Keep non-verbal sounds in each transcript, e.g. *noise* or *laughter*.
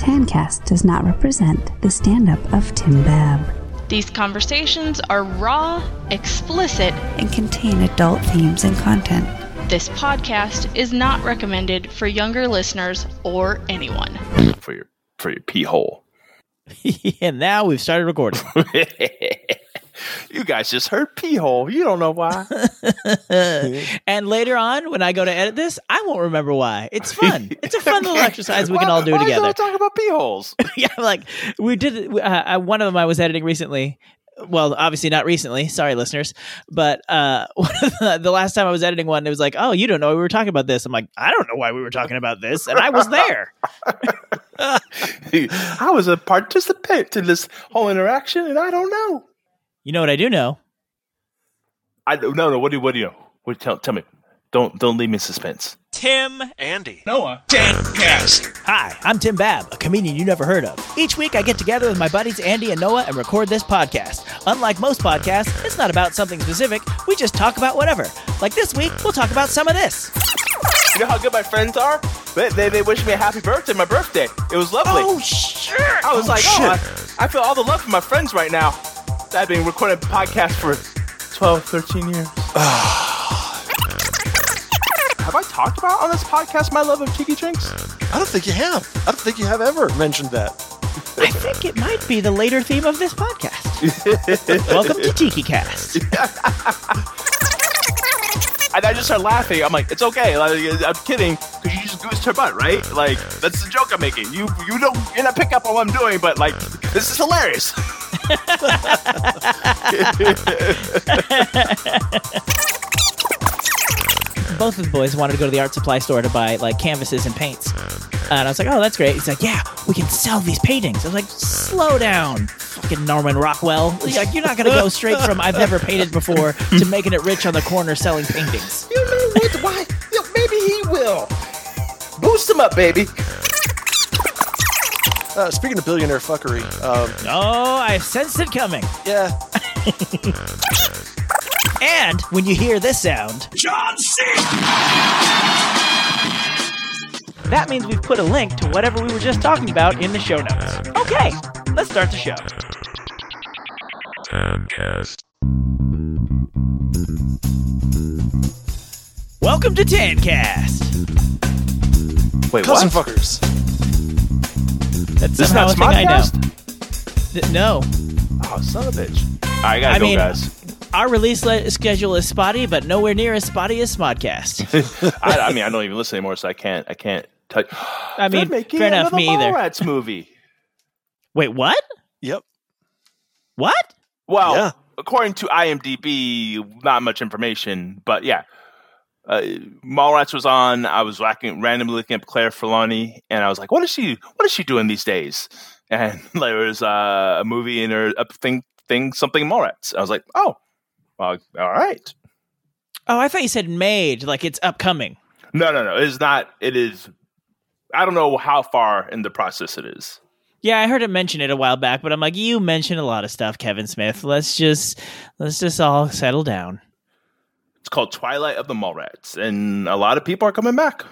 Tancast does not represent the stand up of Tim Babb These conversations are raw, explicit, and contain adult themes and content. This podcast is not recommended for younger listeners or anyone. for your for your pee hole. *laughs* and now we've started recording. *laughs* you guys just heard pee hole. You don't know why. *laughs* and later on, when I go to edit this, I won't remember why. It's fun. *laughs* It's a fun little exercise we can all do why together. Don't talk about pee holes. *laughs* yeah, like we did. Uh, uh, one of them I was editing recently. Well, obviously not recently. Sorry, listeners. But uh, the, the last time I was editing one, it was like, "Oh, you don't know we were talking about this." I'm like, "I don't know why we were talking about this," and I was there. I was a participant in this whole interaction, and I don't know. You know what I do know? I no no. What do you what do you know? What, tell tell me. Don't don't leave me in suspense. Tim Andy. Noah. Tancast. Hi, I'm Tim Babb, a comedian you never heard of. Each week, I get together with my buddies Andy and Noah and record this podcast. Unlike most podcasts, it's not about something specific. We just talk about whatever. Like this week, we'll talk about some of this. You know how good my friends are? They they, they wished me a happy birthday. My birthday. It was lovely. Oh, shit. I was like, oh, oh I, I feel all the love from my friends right now. I've been recording podcasts for 12, 13 years. *sighs* have I talked about on this podcast my love of tiki drinks? I don't think you have. I don't think you have ever mentioned that. I think it might be the later theme of this podcast. *laughs* Welcome to Tiki Cast. *laughs* And I just started laughing. I'm like, it's okay. Like, I'm kidding because you just goosed her butt, right? Like that's the joke I'm making. You you don't you're not pick up on what I'm doing, but like this is hilarious. *laughs* *laughs* Both of the boys wanted to go to the art supply store to buy like canvases and paints. And I was like, oh, that's great. He's like, yeah, we can sell these paintings. I was like, slow down, fucking Norman Rockwell. He's Like, you're not going to go straight from I've never painted before to making it rich on the corner selling paintings. *laughs* You know what? Why? Yo, maybe he will. Boost him up, baby. Uh, speaking of billionaire fuckery, um, Oh, I sensed it coming. yeah, *laughs* And when you hear this sound, John C. that means we've put a link to whatever we were just talking about in the show notes. Okay, let's start the show. Tancast. Welcome to Tancast. Wait, cousin what? fuckers. That's This is not a thing I know. Th- no, Oh, son of a bitch. All right, I gotta I go, mean- guys. Our release le- schedule is spotty, but nowhere near as spotty as Smodcast. *laughs* I, I mean, I don't even listen anymore, so I can't. I can't touch. I mean, They're fair enough, another me either. Mallrats movie. *laughs* Wait, what? Yep. What? Well, Yeah. according to IMDb, not much information, but yeah. Uh, Mallrats was on. I was racking, randomly looking up Claire Forlani, and I was like, "What is she? What is she doing these days?" *laughs* And there was uh, a movie in her up thing, thing something Mallrats. I was like, "Oh, well, all right." Oh, I thought you said made, like it's upcoming. No, no, no. It is not. It is. I don't know how far in the process it is. Yeah, I heard it mention it a while back, but I'm like, you mention a lot of stuff, Kevin Smith. Let's just let's just all settle down. It's called Twilight of the Mallrats, and a lot of people are coming back.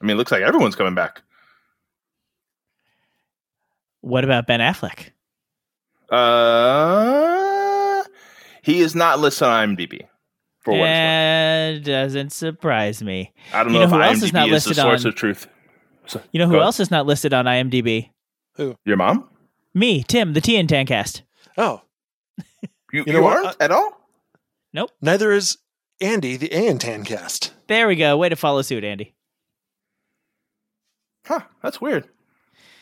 I mean, it looks like everyone's coming back. What about Ben Affleck? Uh, he is not listed on IMDb. For what it's. Eh, doesn't surprise me. I don't you know, know if who else is IMDb not is, the listed source on- of truth. So, You know who go ahead. else is not listed on IMDb? Who? Your mom? Me, Tim, the T in Tancast. Oh, *laughs* You, You you, know what? aren't at all? Nope. Neither is Andy, the Antan cast. There we go. Way to follow suit, Andy. Huh? That's weird.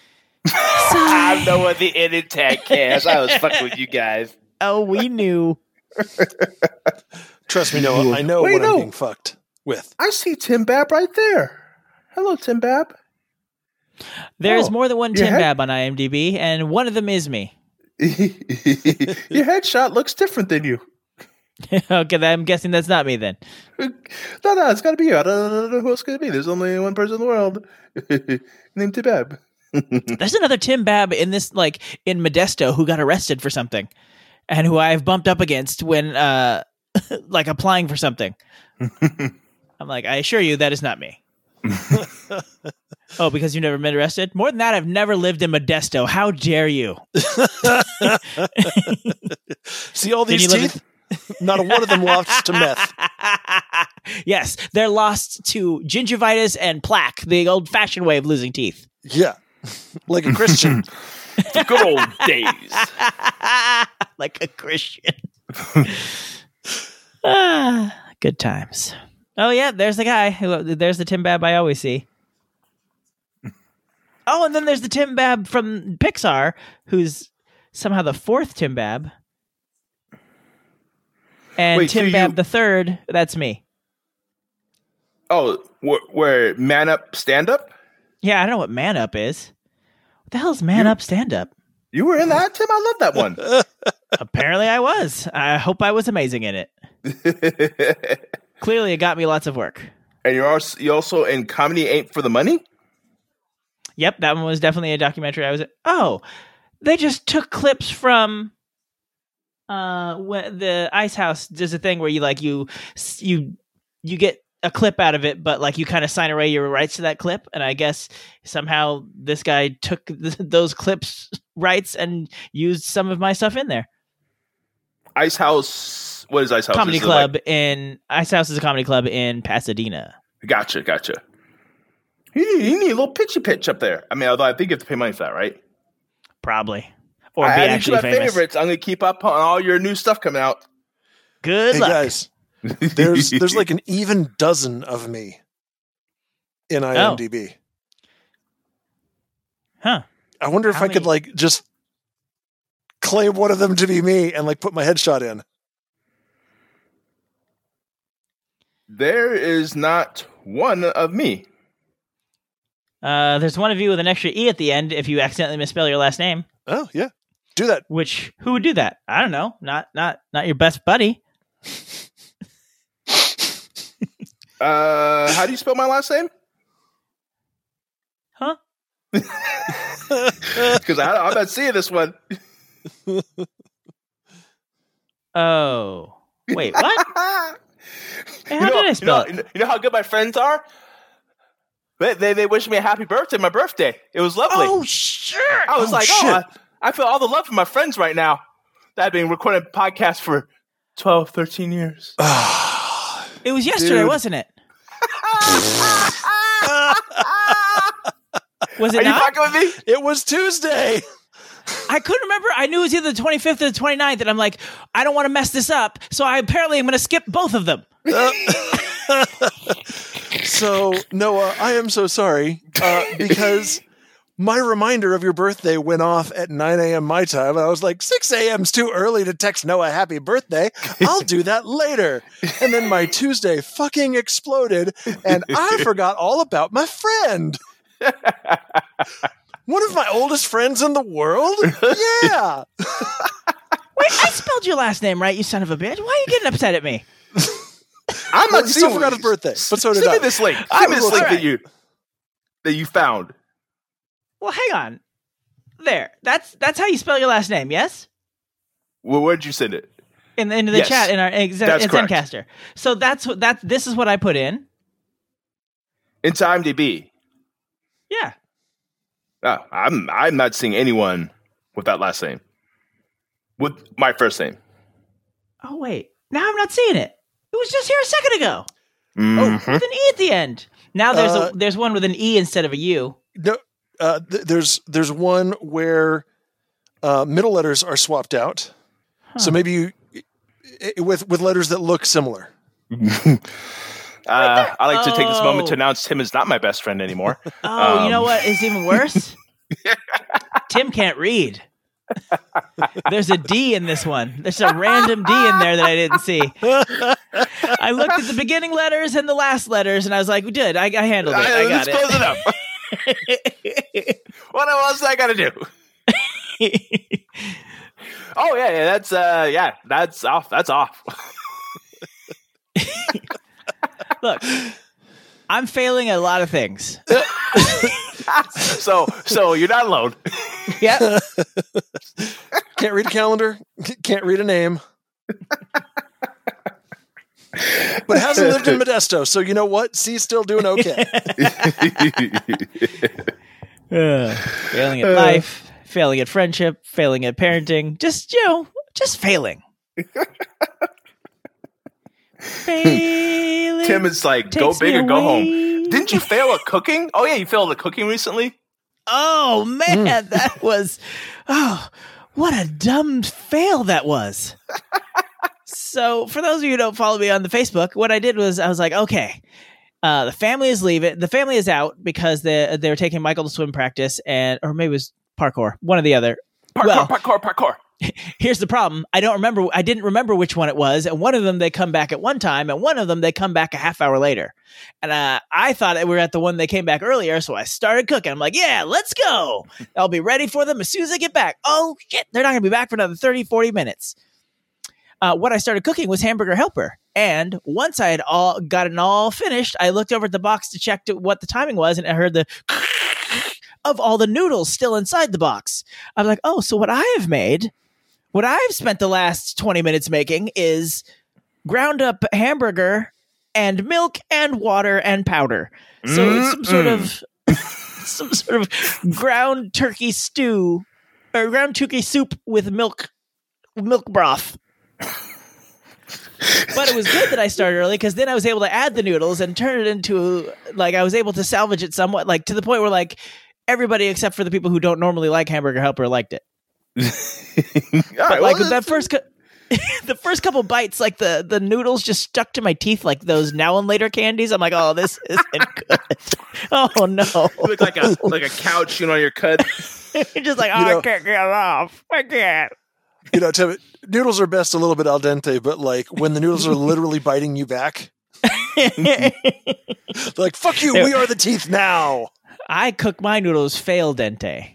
*laughs* I know what the edit tag cast. I was fucking with you guys. *laughs* Oh, we knew. *laughs* Trust me, Noah, I know Wait, what no. I'm being fucked with. I see Tim Babb right there. Hello, Tim Babb. There's Oh, more than one your Tim head- Babb on IMDb, and one of them is me. *laughs* *laughs* Your headshot looks different than you. okay, I'm guessing that's not me then. No, no, it's got to be you. I don't, I don't know who else could be. There's only one person in the world named Tim Babb. There's another Tim Babb in this, like in Modesto, who got arrested for something, and who I've bumped up against when, uh, *laughs* like applying for something. *laughs* I'm like, I assure you, that is not me. *laughs* Oh, because you've never been arrested? More than that, I've never lived in Modesto. How dare you? See all these you live teeth? Not a one of them lost to meth. yes, they're lost to gingivitis and plaque, the old fashioned way of losing teeth. Yeah. Like a Christian. The good old days. *laughs* like a Christian. *laughs* *laughs* ah, good times. Oh yeah, there's the guy. There's the Tim Babb I always see. Oh, and then there's the Tim Babb from Pixar, who's somehow the fourth Tim Babb. And Wait, so Tim you- Babb the third, that's me. Oh, where, where man up, stand up? Yeah, I don't know what Man Up is. What the hell is Man Up Stand Up? You were in that, Tim? I love that one. Apparently I was. I hope I was amazing in it. *laughs* Clearly it got me lots of work. and you're also, you also in Comedy Ain't for the Money? Yep, that one was definitely a documentary. I was oh, they just took clips from uh when the Ice House does a thing where you like you you you get a clip out of it, but like you kind of sign away your rights to that clip. And I guess somehow this guy took th- those clips rights and used some of my stuff in there. Ice House. What is Ice House? comedy Is it like- club in Ice House is a comedy club in Pasadena. gotcha, gotcha. You need, you need a little pitchy pitch up there. I mean, although I think you have to pay money for that, right? Probably. Or I be added you to actually my famous. favorites. I'm going to keep up on all your new stuff coming out. Good hey luck. guys, there's there's like an *laughs* even dozen of me in Oh. IMDb. Huh. I wonder if How I could like just claim one of them to be me and like put my headshot in. There is not one of me. Uh, there's one of you with an extra E at the end if you accidentally misspell your last name. Oh yeah, do that. Which who would do that? I don't know. Not not not your best buddy. Uh, how do you spell my last name? Huh? *laughs* Because I'm not seeing this one. Oh. Wait, what? *laughs* Hey, how you know, did I spell you know, it? You know how good my friends are? They, they, they wished me a happy birthday, my birthday. It was lovely. Oh sure. I was oh, like, oh, shit. oh, I, I feel all the love from my friends right now. That I've been recording a podcast for 12, 13 years. *sighs* It was yesterday, Dude. wasn't it? *laughs* Was it Are you not? fucking with me? it was Tuesday. *laughs* I couldn't remember. I knew it was either the 25th or the 29th, and I'm like, I don't want to mess this up. So I apparently am going to skip both of them. *laughs* So Noah, I am so sorry uh, because my reminder of your birthday went off at 9 a.m. my time. And I was like, 6 a.m.'s too early to text Noah happy birthday. I'll do that later. And then my Tuesday fucking exploded, and I forgot all about my friend. *laughs* One of my oldest friends in the world? *laughs* Yeah. *laughs* Wait, I spelled your last name right, you son of a bitch. Why are you getting upset at me? *laughs* I'm Well, not you seeing still forgot his birthday, but so did Send I. me this link. I Send me this link alright. that you that you found. Well, hang on. There. That's that's how you spell your last name, yes? Well, where'd you send it? In the, into the Yes. chat in our in, That's in correct. Zencastr. So that's what that this is what I put in. In Into IMDb. Yeah. Oh, I'm I'm not seeing anyone with that last name. With my first name. Oh wait. Now I'm not seeing it. It was just here a second ago. Mhm. With an E at the end. Now there's Uh, a there's one with an E instead of a U. No, uh, th- there's there's one where uh, middle letters are swapped out. So maybe you i- with with letters that look similar. *laughs* Uh, I like to take this moment Oh. to announce Tim is not my best friend anymore. *laughs* Oh, you know Um, what is even worse? *laughs* Tim can't read. There's a D in this one. There's a random D in there that I didn't see. I looked at the beginning letters and the last letters, and I was like, "We did. I, I handled it. I, got it. let's close it up. *laughs* what else I got to do? Oh yeah, yeah, that's uh, yeah, that's off. That's off. Look, I'm failing at a lot of things. *laughs* so, so you're not alone. Yeah. *laughs* Can't read a calendar. Can't read a name. but hasn't lived in Modesto. So you know what? C's still doing okay. Ugh. *laughs* failing at life, failing at friendship, failing at parenting. Just you know, just failing. Failing. Tim is like, go big or go home. Didn't you fail at cooking? Oh yeah, you failed at cooking recently. Oh man, *laughs* that was oh what a dumb fail that was. so for those of you who don't follow me on the Facebook, what I did was I was like, okay, uh, the family is leaving. The family is out because they they were taking Michael to swim practice and or maybe it was parkour, one or the other. Parkour, Well- parkour, parkour. *laughs* Here's the problem. I don't remember. I didn't remember which one it was. And one of them they come back at one time, and one of them they come back a half hour later. And uh, I thought we were at the one they came back earlier, so I started cooking. I'm like, yeah, let's go. I'll be ready for them as soon as I get back. Oh shit, they're not gonna be back for another 30, 40 minutes. Uh, what I started cooking was hamburger helper. And once I had all gotten all finished, I looked over at the box to check to what the timing was, and I heard the *laughs* of all the noodles still inside the box. I'm like, oh, so what I have made, what I've spent the last 20 minutes making is ground up hamburger and milk and water and powder. So it's some sort of *laughs* some sort of ground turkey stew or ground turkey soup with milk milk broth. but it was good that I started early because then I was able to add the noodles and turn it into like I was able to salvage it somewhat, like to the point where like everybody except for the people who don't normally like Hamburger Helper liked it. *laughs* All right, like well, that first, cou- *laughs* the first couple bites, like the the noodles just stuck to my teeth like those now and later candies. I'm like, oh, this *laughs* isn't good. oh no, you look like a like a couch, you know, on your cut. You're just like, oh, You know- I can't get off. I can't. you know, Tim, noodles are best a little bit al dente, but like when the noodles are literally biting you back, like "fuck you, we are the teeth now." I cook my noodles fail dente.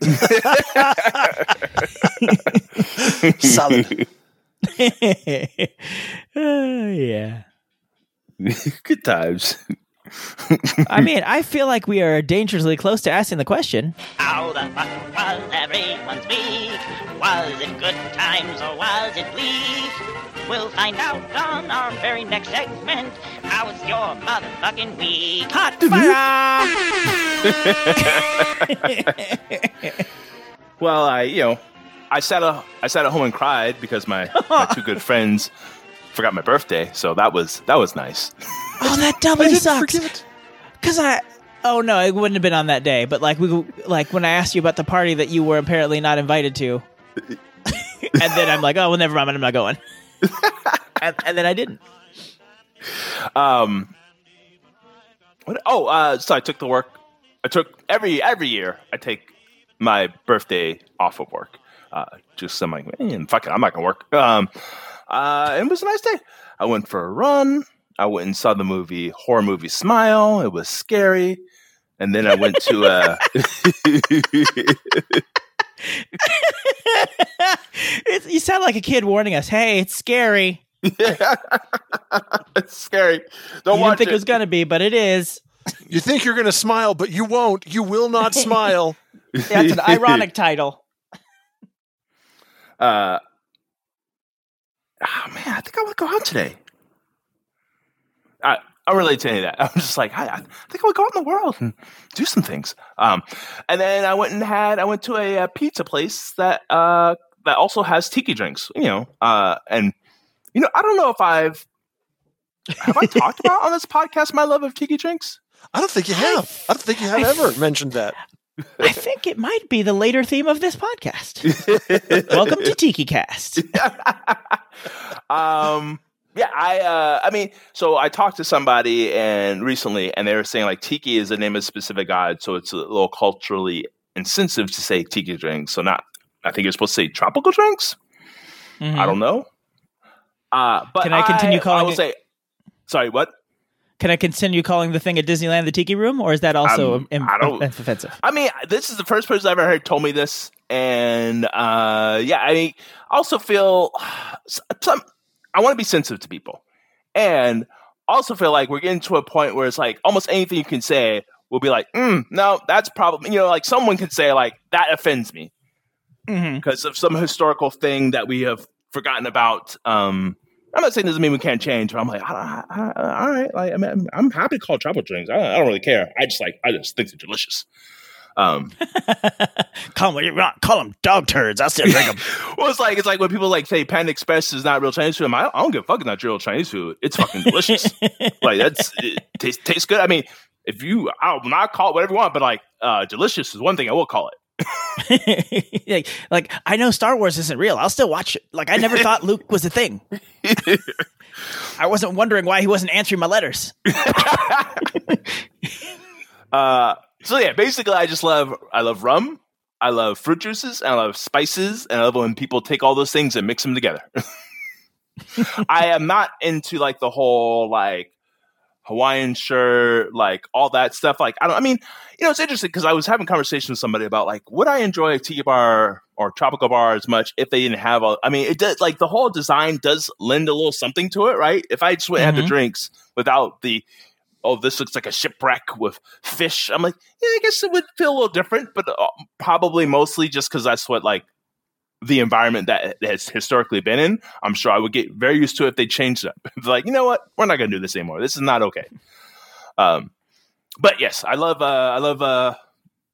*laughs* Solid. Uh, *laughs* yeah. *laughs* Good times. I mean, I feel like we are dangerously close to asking the question. How the fuck was everyone's week? Was it good times or was it bleak? We'll find out on our very next segment. How's your motherfucking week? Hot fire! *laughs* Well, I you know, I sat a, I sat at home and cried because my, my two good *laughs* friends forgot my birthday, so that was that was nice. oh, that *laughs* doubly sucks. Because I. Oh no, it wouldn't have been on that day. But like we, like when I asked you about the party that you were apparently not invited to, and then I'm like, oh well, never mind, I'm not going. And, and then I didn't. Um, what? Oh, uh, so I took the work. I took every every year. I take my birthday off of work. Uh, just I'm like, man, fuck it, I'm not gonna work. Um, uh, it was a nice day. I went for a run. I went and saw the movie horror movie Smile. It was scary. And then I went to uh *laughs* you sound like a kid warning us. Hey, it's scary. *laughs* it's scary. Don't you watch didn't think it. it was gonna be, but it is. You think you're going to smile, but you won't. You will not *laughs* smile. That's an ironic title. *laughs* Uh, oh man, I think I want to go out today. I I relate to any of that. *laughs* I'm just like, I, I think I would go out in the world and do some things. Um, and then I went and had I went to a, uh pizza place that uh that also has tiki drinks. You know, uh, and you know, I don't know if I've have I talked *laughs* about on this podcast my love of tiki drinks. I don't think you have. I don't think you have ever mentioned that. I *laughs* think it might be the later theme of this podcast. Welcome to Tiki Cast. um yeah i uh i mean so i talked to somebody and recently and they were saying like tiki is the name of a specific god so it's a little culturally insensitive to say tiki drinks so not i think you're supposed to say tropical drinks i don't know uh but Can I continue I calling will it- say sorry what Can I continue calling the thing at Disneyland the Tiki Room, or is that also Um, im- I don't- offensive? I mean, this is the first person I've ever heard told me this, and uh, yeah, I mean, I also feel *sighs* some. I want to be sensitive to people, and also feel like we're getting to a point where it's like almost anything you can say will be like, mm, no, that's probably you know, like someone can say like that offends me Mm-hmm. because of some historical thing that we have forgotten about um, I'm not saying this doesn't mean we can't change, but I'm like, I, I, I, all right, like I'm, I'm happy to call tropical drinks. I don't, I don't really care. I just like, I just think they're delicious. Um, *laughs* call them, call them dog turds. I'll still drink *laughs* them. well, it's like it's like when people like say Panda Express is not real Chinese food. I'm I don't give a fuck. It's not real Chinese food. It's fucking delicious. *laughs* like that's it tastes tastes good. I mean, if you, I'll not call it whatever you want, but like uh, delicious is one thing I will call it. like, like I know Star Wars isn't real. I'll still watch it. Like I never thought Luke was a thing. I wasn't wondering why he wasn't answering my letters. Uh, so yeah, basically, I just love I love rum, I love fruit juices, and I love spices, and I love when people take all those things and mix them together. *laughs* I am not into like the whole like Hawaiian shirt, like all that stuff. Like I don't. I mean, you know, it's interesting because I was having conversation with somebody about like would I enjoy a tiki bar or tropical bar as much if they didn't have a. I mean, it does like the whole design does lend a little something to it, right? If I just went and had the Mhm. drinks without the oh, this looks like a shipwreck with fish. I'm like, yeah, I guess it would feel a little different, but uh, probably mostly just because that's what like the environment that has historically been in. I'm sure I would get very used to it if they changed it. *laughs* Like, you know what, we're not going to do this anymore. This is not okay. Um, but yes, I love, uh, I love uh,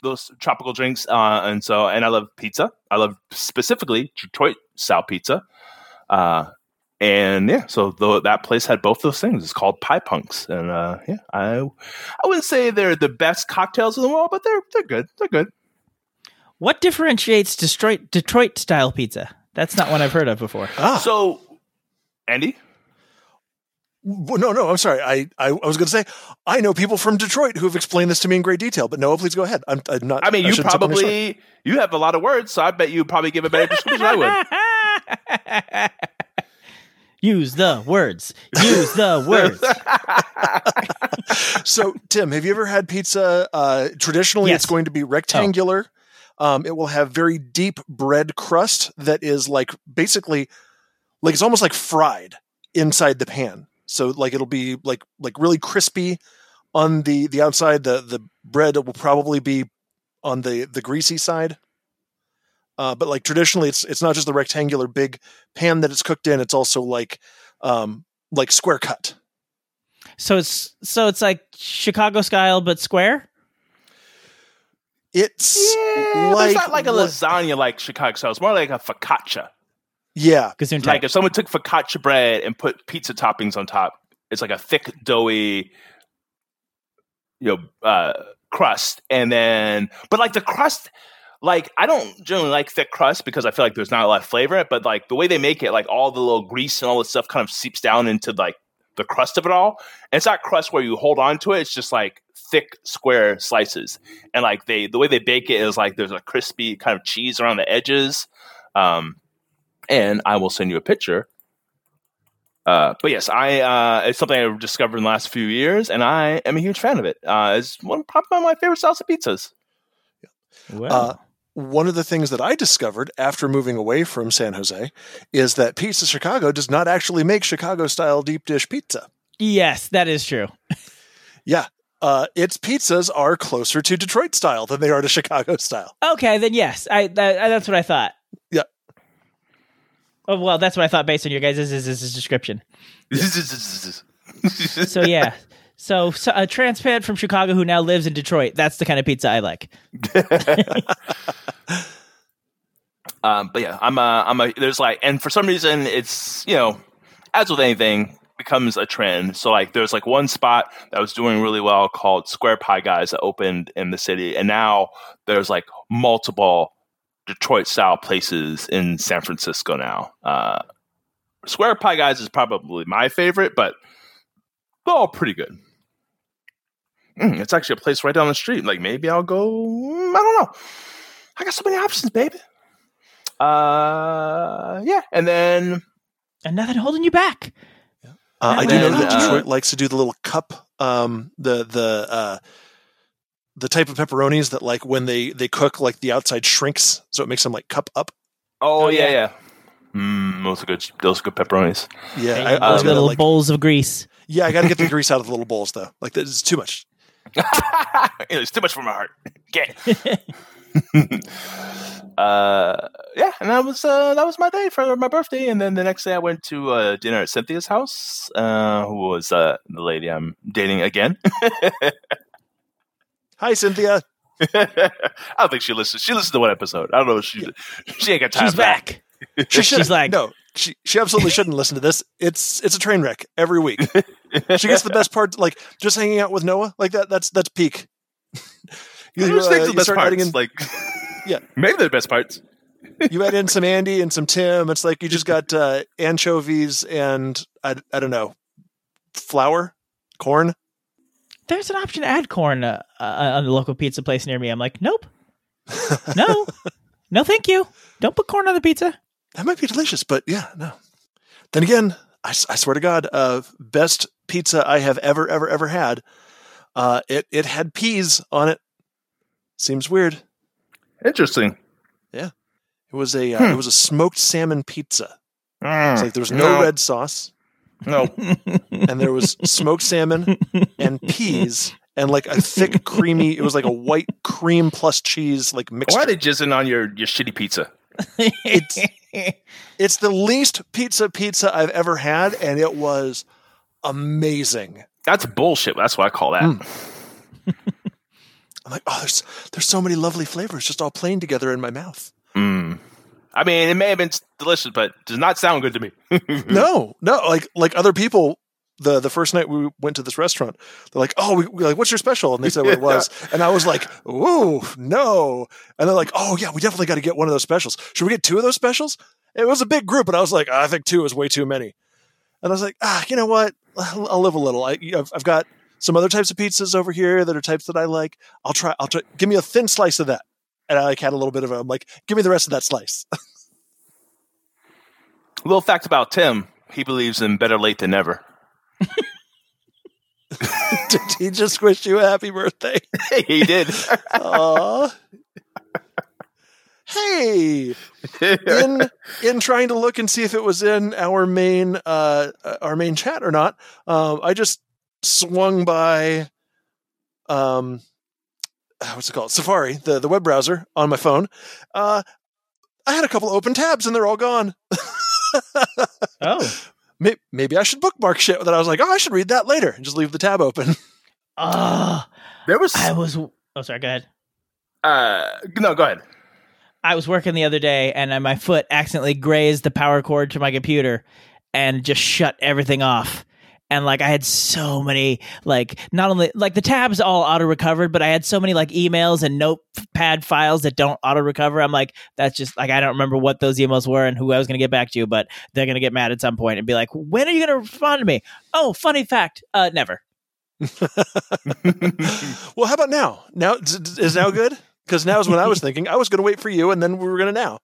those tropical drinks, uh, and so, and I love pizza. I love specifically Detroit style pizza. Uh, and yeah, so the, that place had both those things. It's called Pie Punks, and uh, yeah, I I wouldn't say they're the best cocktails in the world, but they're they're good. They're good. What differentiates Detroit Detroit style pizza? That's not one I've heard of before. Ah, So, Andy, w- no, no, I'm sorry. I, I, I was going to say I know people from Detroit who have explained this to me in great detail. But Noah, please go ahead. I'm, I'm not. I mean, you shouldn't step on your sword. probably you have a lot of words, so I bet you probably give a better description than I would. *laughs* Use the words. Use the *laughs* words. So, Tim, have you ever had pizza? Uh, traditionally, Yes. it's going to be rectangular. Um, it will have very deep bread crust that is like basically like it's almost like fried inside the pan. So, like it'll be like like really crispy on the the outside. The the bread will probably be on the the greasy side. Uh, but like traditionally, it's it's not just the rectangular big pan that it's cooked in. It's also like um, like square cut. So it's so it's like Chicago style but square. It's Yeah, but it's not like a lasagna like Chicago style. It's more like a focaccia. Yeah, Gazoon Like if someone took focaccia bread and put pizza toppings on top, it's like a thick, doughy, you know, uh, crust, and then but like the crust. Like I don't generally like thick crust because I feel like there's not a lot of flavor in it, but like the way they make it, like all the little grease and all this stuff kind of seeps down into like the crust of it all. And it's not crust where you hold on to it; it's just like thick square slices. And like they, the way they bake it is like there's a crispy kind of cheese around the edges. Um, and I will send you a picture. Uh, but yes, I uh, it's something I've discovered in the last few years, and I am a huge fan of it. Uh, it's one probably one of my favorite styles of pizzas. Wow. Uh, one of the things that I discovered after moving away from San Jose is that Pizza Chicago does not actually make Chicago style deep dish pizza. yes, that is true. *laughs* Yeah. Uh, its pizzas are closer to Detroit style than they are to Chicago style. Okay, then yes, I that, that's what I thought. Yeah. Oh well, that's what I thought based on your guys' this, this, this description. *laughs* So yeah, so, so a transplant from Chicago who now lives in Detroit. That's the kind of pizza I like. *laughs* Um, but yeah, I'm a, I'm a, there's like, and for some reason, it's, you know, as with anything, becomes a trend. So like, there's like one spot that was doing really well called Square Pie Guys that opened in the city. And now there's like multiple Detroit style places in San Francisco now. Uh, Square Pie Guys is probably my favorite, but they're all pretty good. Mm, it's actually a place right down the street. Like maybe I'll go. mm, I don't know. I got so many options, baby. Uh, yeah, and then And nothing holding you back. Uh, I do know then, that uh, Detroit likes to do the little cup, um, the the uh, the type of pepperonis that like when they they cook, like the outside shrinks, so it makes them like cup up. oh, Oh, yeah, yeah. yeah. Mm, those are good. Those are good pepperonis. Yeah, And I, I was those gonna little like. bowls of grease. Yeah, I got to get the *laughs* grease out of the little bowls though. Like this is too much. *laughs* it's too much for my heart. Get. *laughs* uh, yeah, and that was uh, that was my day for my birthday. And then the next day, I went to uh, dinner at Cynthia's house, uh, who was uh, the lady I'm dating again. *laughs* Hi, Cynthia. I don't think she listens. She listened to one episode. I don't know. If she she ain't got time. She's back. She She's like- no. She she absolutely shouldn't listen to this. It's it's a train wreck every week. She gets the best part, like just hanging out with Noah, like that. That's that's peak. *laughs* You, You, uh, the you best start parts. in, like, *laughs* Yeah. maybe the best parts. *laughs* you add in some Andy and some Tim. It's like you just got uh, anchovies and I, I don't know, flour, corn. There's an option to add corn uh, uh, on the local pizza place near me. I'm like, nope, no, no, thank you. Don't put corn on the pizza. That might be delicious, but yeah, no. Then again, I swear to God, uh, best pizza I have ever, ever, ever had. Uh, it it had peas on it. Seems weird. Interesting. Yeah, it was a uh, Hmm. it was a smoked salmon pizza. Mm, It's like there was no, no. red sauce, no. *laughs* and there was smoked salmon and peas, and like a thick, creamy. It was like a white cream plus cheese like mixture. Why are they jizzing on your, your shitty pizza? It's- It's the least pizza pizza I've ever had, and it was amazing. That's bullshit. That's what I call that. Mm. *laughs* I'm like, oh, there's there's so many lovely flavors just all playing together in my mouth. Mm. I mean, it may have been delicious, but does not sound good to me. *laughs* No, no, like like other people. The the first night we went to this restaurant, they're like, "Oh, we, like, what's your special?" And they said what it *laughs* was, and I was like, "Ooh, no!" And they're like, "Oh yeah, we definitely got to get one of those specials. Should we get two of those specials?" It was a big group, and I was like, "I think two is way too many." And I was like, "Ah, you know what? I'll, I'll live a little. I, I've, I've got some other types of pizzas over here that are types that I like. I'll try. I'll try. Give me a thin slice of that." And I like had a little bit of a. I'm like, "Give me the rest of that slice." *laughs* Little fact about Tim: he believes in better late than never. Did *laughs* he just wish you a happy birthday? *laughs* he did. Aw. hey, in *laughs* in trying to look and see if it was in our main uh our main chat or not, um, I just swung by um uh, what's it called Safari, the the web browser on my phone. Uh, I had a couple open tabs and they're all gone. oh, May- Maybe I should bookmark shit that I was like, oh, I should read that later and just leave the tab open. *laughs* Ah, there was. I was. Oh, sorry. Go ahead. Uh, no, go ahead. I was working the other day, and uh, my foot accidentally grazed the power cord to my computer, and just shut everything off. And like I had so many like not only like the tabs all auto recovered, but I had so many like emails and notepad files that don't auto recover. I'm like, that's just like I don't remember what those emails were and who I was gonna get back to, but they're gonna get mad at some point and be like, when are you gonna respond to me? Oh, funny fact, uh, never. *laughs* well, how about now? Now is now good? Because now is when I was thinking. I was going to wait for you, and then we were going to now.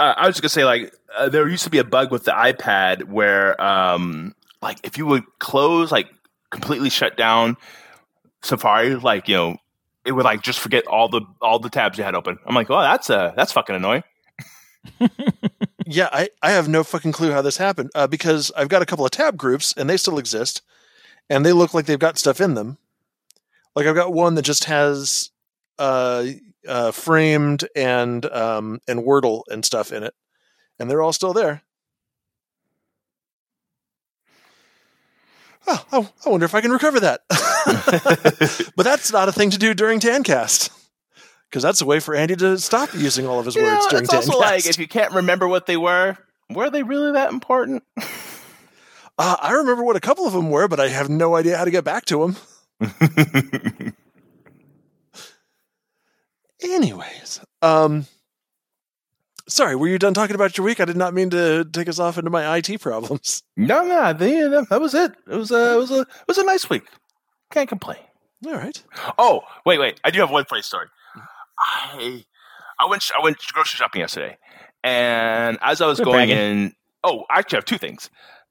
Uh, I was just gonna say, like, uh, there used to be a bug with the iPad where, um, like, if you would close, like, completely shut down Safari, like, you know, it would like just forget all the all the tabs you had open. I'm like, oh, that's uh, that's fucking annoying. *laughs* Yeah, I, I have no fucking clue how this happened uh, because I've got a couple of tab groups and they still exist, and they look like they've got stuff in them. Like I've got one that just has uh, uh, framed and um, and Wordle and stuff in it, and they're all still there. Oh, I, I wonder if I can recover that. *laughs* but that's not a thing to do during Tancast. Because that's a way for Andy to stop using all of his You words know, during it's also Tancast. like if you can't remember what they were, were they really that important? *laughs* Uh, I remember what a couple of them were, but I have no idea how to get back to them. *laughs* Anyways, um, sorry, were you done talking about your week? I did not mean to take us off into my IT problems. *laughs* no, no, I think that- that was it. It was a, it was a, it was a nice week. Can't complain. All right. Oh, wait, wait. I do have one funny story. I I went I went grocery shopping yesterday, and as I was Quit going bragging. in, oh, I actually have two things.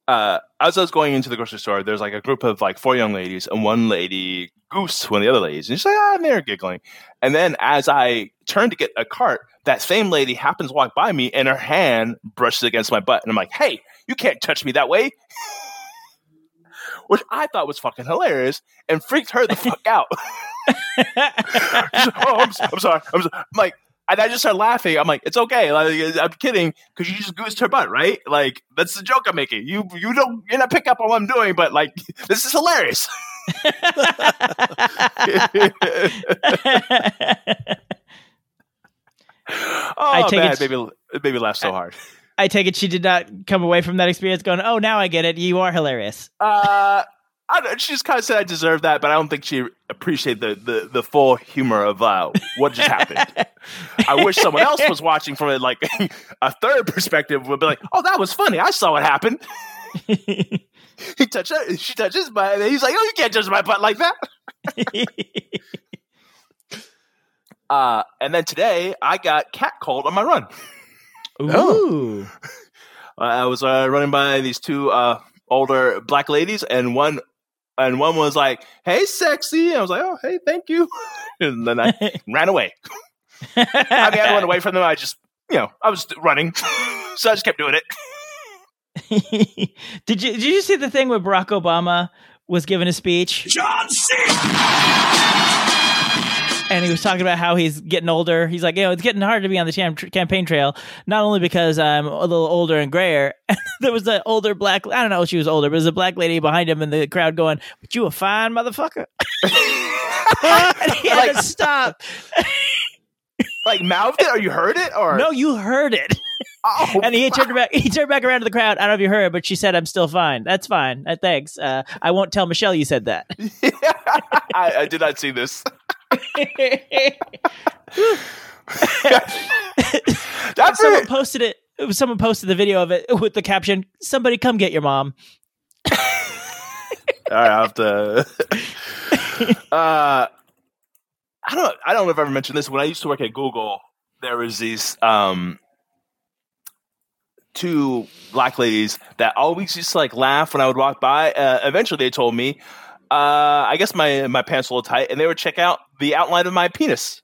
Uh, as I was going into the grocery store, there's like a group of like four young ladies, and one lady goose one of the other ladies, and she's like, ah, and they're giggling. And then as I turn to get a cart, that same lady happens to walk by me, and her hand brushes against my butt, and I'm like, hey, you can't touch me that way. *laughs* Which I thought was fucking hilarious and freaked her the fuck out. *laughs* *laughs* oh, I'm, I'm sorry. I'm, so- I'm like, and I just started laughing. I'm like, it's okay. Like, I'm kidding because you just goosed her butt, right? Like, that's the joke I'm making. You you don't you're not pick up on what I'm doing, but like, *laughs* this is hilarious. *laughs* oh I take man, it- baby, baby laughed so hard. I take it she did not come away from that experience going, "Oh, now I get it. You are hilarious." Uh, I she just kind of said I deserve that, but I don't think she appreciated the, the, the full humor of uh, what just happened. I wish someone else was watching from it, like *laughs* a third perspective would be like, "Oh, that was funny. I saw what happened." *laughs* he touched her, she touched his butt, and he's like, "Oh, you can't touch my butt like that." *laughs* Uh, and then today I got cat cold on my run. Ooh. Uh, I was uh, running by these two uh, older black ladies, and one and one was like, "Hey, sexy." I was like, "Oh, hey, thank you," *laughs* and then I *laughs* ran away. I mean, I didn't away from them. I just, you know, I was running, *laughs* so I just kept doing it. did you did you see the thing where Barack Obama was giving a speech John C. and he was talking about how he's getting older? He's like, you know, it's getting hard to be on the cham- tr- campaign trail, not only because I'm a little older and grayer. *laughs* there was an older black, I don't know if she was older, but there's a black lady behind him in the crowd going, "But you a fine motherfucker." *laughs* and he had to stop. *laughs* Like mouthed it, or you heard it, or No, you heard it. Oh, and he turned back. He turned back around to the crowd. I don't know if you heard, but she said, "I'm still fine. That's fine. Uh, thanks. Uh, I won't tell Michelle you said that." I, I did not see this. That's someone it. posted it. Someone posted the video of it with the caption, "Somebody come get your mom." *laughs* I'll have to. *laughs* uh, I don't. I don't know if I ever mentioned this. When I used to work at Google, there was these um, two black ladies that always used to like laugh when I would walk by. Uh, eventually, they told me, uh, I guess my my pants were a little tight, and they would check out the outline of my penis.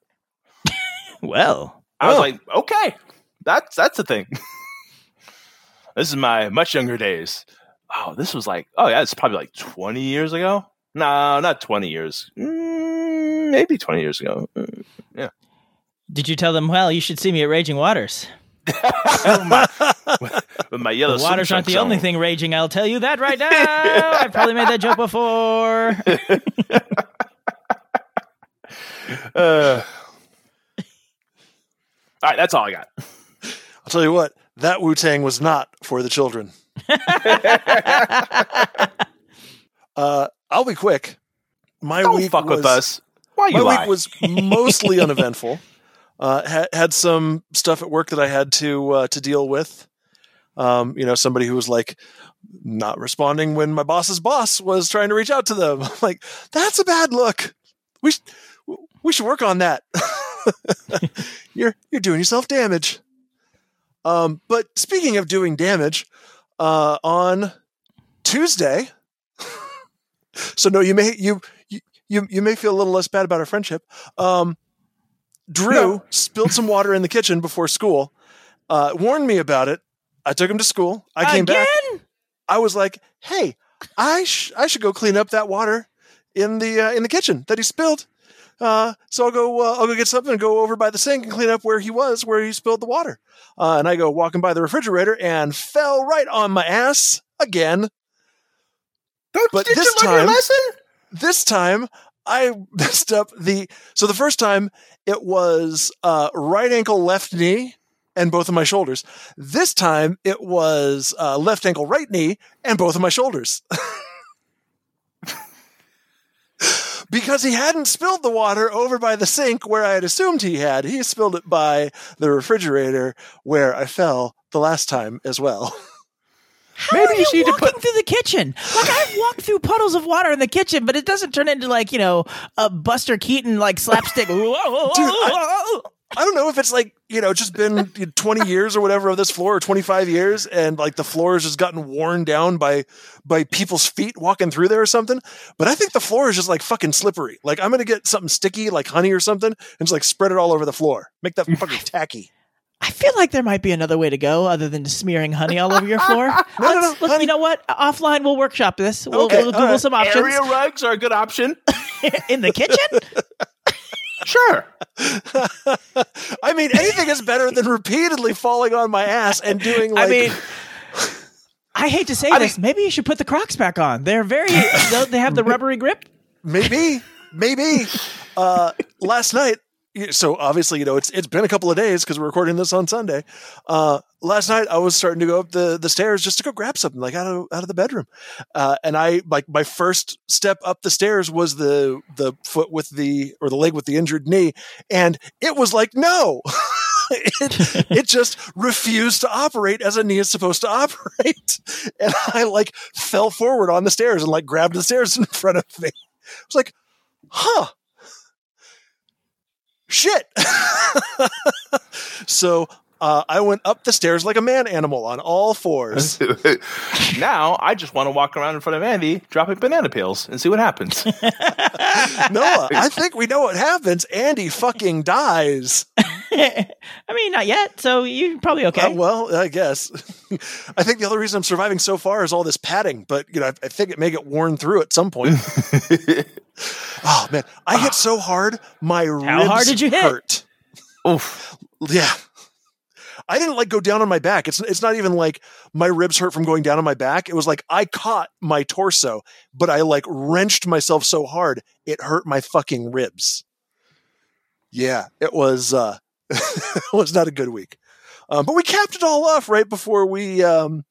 *laughs* Well, I was Oh. like, okay, that's that's the thing. *laughs* this is my much younger days. Oh, this was like, oh yeah, it's probably like twenty years ago. No, not twenty years. Mm, maybe twenty years ago. Mm, did you tell them? Well, you should see me at Raging Waters. My, *laughs* with my yellow The waters aren't the trunks only on. thing raging. I'll tell you that right *laughs* now. I've probably made that joke before. *laughs* Uh, all right, that's all I got. I'll tell you what, that Wu Tang was not for the children. uh, I'll be quick. My Don't week fuck was, with us. Why My you lie? week was mostly uneventful. Uh, had had some stuff at work that I had to uh, to deal with. Um, you know, somebody who was like not responding when my boss's boss was trying to reach out to them. *laughs* I'm like, that's a bad look. We sh- we should work on that. *laughs* you're you're doing yourself damage. Um, but speaking of doing damage, uh, on Tuesday, *laughs* so no, you may you you you, may feel a little less bad about our friendship. Um, Drew *laughs* spilled some water in the kitchen before school. Uh, warned me about it. I took him to school. I came back. Again? I was like, "Hey, I sh- I should go clean up that water in the uh, in the kitchen that he spilled." Uh, so I'll go uh, I'll go get something and go over by the sink and clean up where he was where he spilled the water. Uh, and I go walking by the refrigerator and fell right on my ass again. Don't, but did this you learn your time- lesson? This time I *laughs* messed up the so the first time it was uh, right ankle left knee and both of my shoulders. This time it was uh, left ankle right knee and both of my shoulders. *laughs* because he hadn't spilled the water over by the sink where I had assumed he had. He spilled it by the refrigerator where I fell the last time as well. *laughs* How Maybe you you should need to walking put- through the kitchen? Like I've walked through puddles of water in the kitchen, but it doesn't turn into like you know a Buster Keaton like slapstick. *laughs* Dude, I- I don't know if it's like, you know, just been 20 years or whatever of this floor or 25 years and like the floor has just gotten worn down by by people's feet walking through there or something. But I think the floor is just like fucking slippery. Like I'm going to get something sticky like honey or something and just like spread it all over the floor. Make that *laughs* fucking tacky. I feel like there might be another way to go other than just smearing honey all over your floor. *laughs* no, Let's- no, let's- honey- You know what? Offline, we'll workshop this. We'll, Okay, we'll Google right. some options Area rugs are a good option. *laughs* in the kitchen. *laughs* Sure. I mean, anything is better than repeatedly falling on my ass and doing like I mean, I hate to say I this. maybe you should put the Crocs back on. They're very. they they have the rubbery grip. maybe, maybe. Uh, last night, so obviously, you know, it's it's been a couple of days because we're recording this on Sunday. Uh, last night, I was starting to go up the, the stairs just to go grab something like out of out of the bedroom, uh, and I like my first step up the stairs was the the foot with the or the leg with the injured knee, and it was like no. *laughs* it, *laughs* it just refused to operate as a knee is supposed to operate. *laughs* And I like fell forward on the stairs and like grabbed the stairs in front of me. I was like, huh. Shit. *laughs* so uh, I went up the stairs like a man animal on all fours. *laughs* now I just want to walk around in front of Andy, dropping banana peels, and see what happens. *laughs* Noah, I think we know what happens. Andy fucking dies. I mean, not yet. So you're probably okay. Uh, well, I guess. I think the other reason I'm surviving so far is all this padding, but you know, I, I think it may get worn through at some point. Oh man, I hit so hard, my ribs hard did you hit? hurt. Oof. Yeah. I didn't like go down on my back. It's it's not even like my ribs hurt from going down on my back. It was like I caught my torso, but I like wrenched myself so hard it hurt my fucking ribs. Yeah, it was uh *laughs* it was not a good week. Um, but we capped it all off right before we um,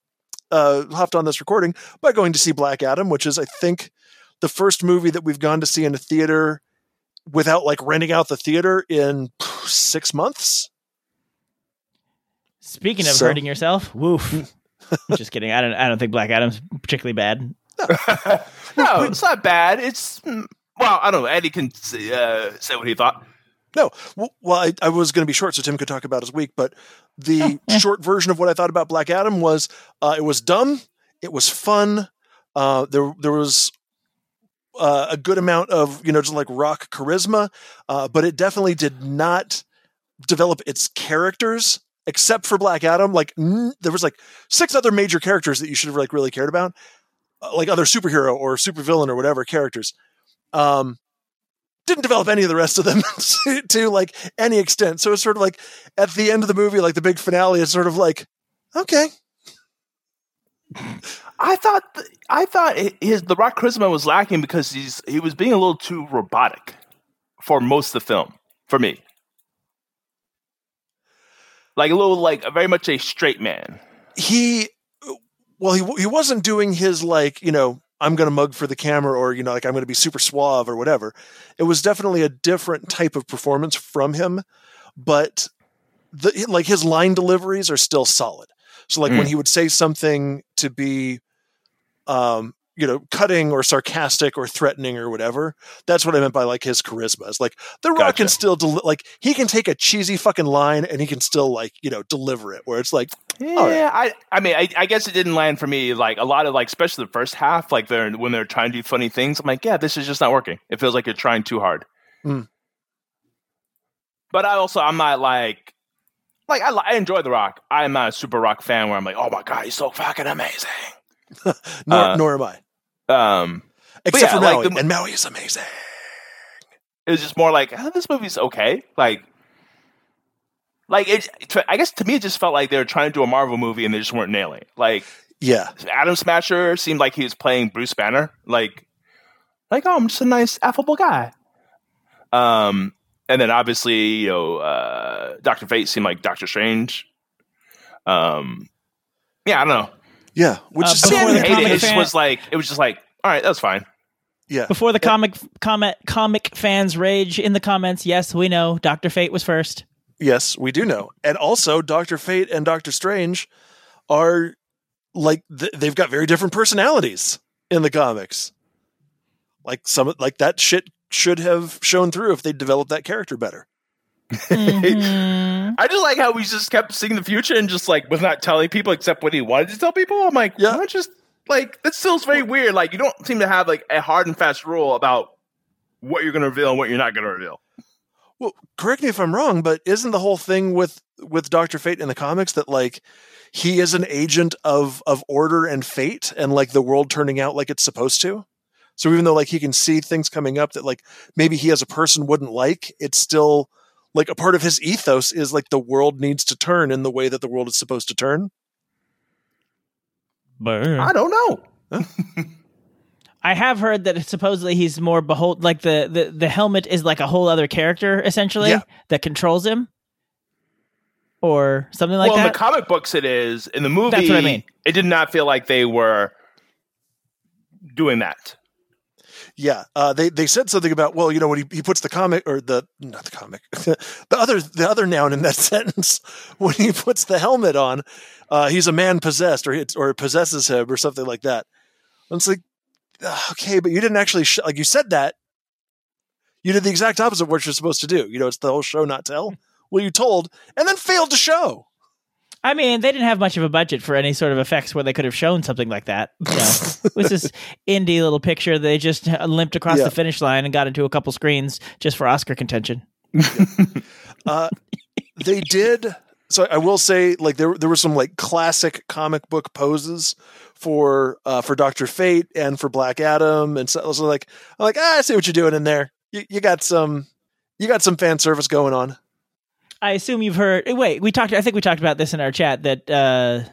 uh, hopped on this recording by going to see Black Adam, which is I think the first movie that we've gone to see in a theater without like renting out the theater in six months. Speaking of So- hurting yourself, woof. Just kidding. I don't. I don't think Black Adam's particularly bad. No, *laughs* it's not bad. It's mm, well, I don't know. Eddie can uh, say what he thought. No, well, I, I was going to be short so Tim could talk about his week, but the *laughs* short version of what I thought about Black Adam was uh, it was dumb, it was fun, uh, there there was uh, a good amount of you know just like rock charisma, uh, but it definitely did not develop its characters except for Black Adam. Like n- there was like six other major characters that you should have like really cared about, uh, like other superhero or supervillain or whatever characters. Um, didn't develop any of the rest of them *laughs* to, to like any extent. So it's sort of like at the end of the movie, like the big finale, it's sort of like, okay, I thought th- I thought his the rock charisma was lacking because he's he was being a little too robotic for most of the film for me. Like a little like very much a straight man. he, well, he he wasn't doing his like you know I'm going to mug for the camera or you know like I'm going to be super suave or whatever. It was definitely a different type of performance from him, but the like his line deliveries are still solid. So like when mm. he would say something to be, um, you know, cutting or sarcastic or threatening or whatever, that's what I meant by like his charisma. It's like the Rock Gotcha. can still like he can take a cheesy fucking line and he can still like you know deliver it. Where it's like, Yeah, right. I I mean I, I guess it didn't land for me. Like a lot of like especially the first half, like they're when they're trying to do funny things. I'm like, yeah, this is just not working. It feels like you're trying too hard. Mm. But I also I'm not like like I, I enjoy The Rock. I'm not a super Rock fan where I'm like, oh my god, he's so fucking amazing. *laughs* nor, Uh, nor am I. Um, Except yeah, for like the- and Maui is amazing. it was just more like oh, this movie's okay. Like, like it. I guess to me, it just felt like they were trying to do a Marvel movie and they just weren't nailing. it. Like Yeah, Atom Smasher seemed like he was playing Bruce Banner. Like, like oh, I'm just a nice, affable guy. Um, and then obviously, you know, uh, Doctor Fate seemed like Doctor Strange. Um, yeah, I don't know. yeah. Which Uh, is before the didn't it. comic It fan- was like it was just like all right, that's fine. yeah. Before the comic comic comic fans rage in the comments, yes, we know Doctor Fate was first. Yes, we do know. And also, Doctor Fate and Doctor Strange are like th- they've got very different personalities in the comics. Like some like that shit should have shown through if they developed that character better. Mhm. *laughs* I just like how we just kept seeing the future and just like was not telling people except what he wanted to tell people. I'm like, Yeah. why just like that still is very weird. Like you don't seem to have like a hard and fast rule about what you're going to reveal and what you're not going to reveal. Well, correct me if I'm wrong, but isn't the whole thing with with Doctor Fate in the comics that like he is an agent of of order and fate and like the world turning out like it's supposed to? So even though like he can see things coming up that like maybe he as a person wouldn't like, it's still like a part of his ethos is like the world needs to turn in the way that the world is supposed to turn. But I don't know. *laughs* I have heard that supposedly he's more behold like the, the the helmet is like a whole other character essentially Yeah. that controls him or something like that. well, in the comic books, it is. In the movie, That's what I mean. It did not feel like they were doing that. Yeah, uh, they they said something about well, you know, when he, he puts the comic or the not the comic, *laughs* the other the other noun in that *laughs* sentence when he puts the helmet on, uh, he's a man possessed or it's, or it possesses him or something like that. And it's like, ah, okay, but you didn't actually sh- like you said that. You did the exact opposite of what you're supposed to do. You know, it's the whole show not tell. *laughs* Well, you told and then failed to show. I mean, they didn't have much of a budget for any sort of effects where they could have shown something like that. You know, it was this *laughs* indie little picture. They just limped across Yeah. the finish line and got into a couple screens just for Oscar contention. *laughs* Uh, they did. So I will say, like there there were some like classic comic book poses for uh, for Doctor Fate and for Black Adam, and so was like, I'm like, ah, I see what you're doing in there. You, you got some, you got some fan service going on. I assume you've heard. eh, Wait, we talked. I think we talked about this in our chat. That uh,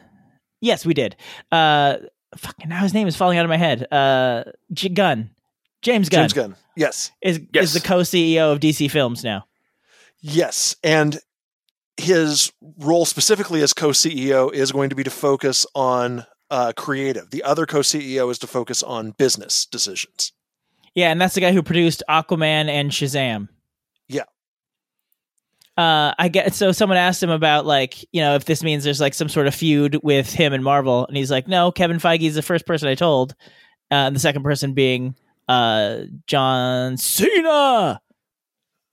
yes, we did. Uh, fucking now his name is falling out of my head. Uh, J- Gunn, James Gunn, James Gunn, yes, is Yes. is the co CEO of DC Films now. yes, and his role specifically as co-CEO is going to be to focus on uh, creative. The other co-CEO is to focus on business decisions. Yeah, and that's the guy who produced Aquaman and Shazam. Yeah. Uh, I get so someone asked him about like you know if this means there's like some sort of feud with him and Marvel, and he's like, no, Kevin Feige is the first person I told, uh, and the second person being uh, John Cena.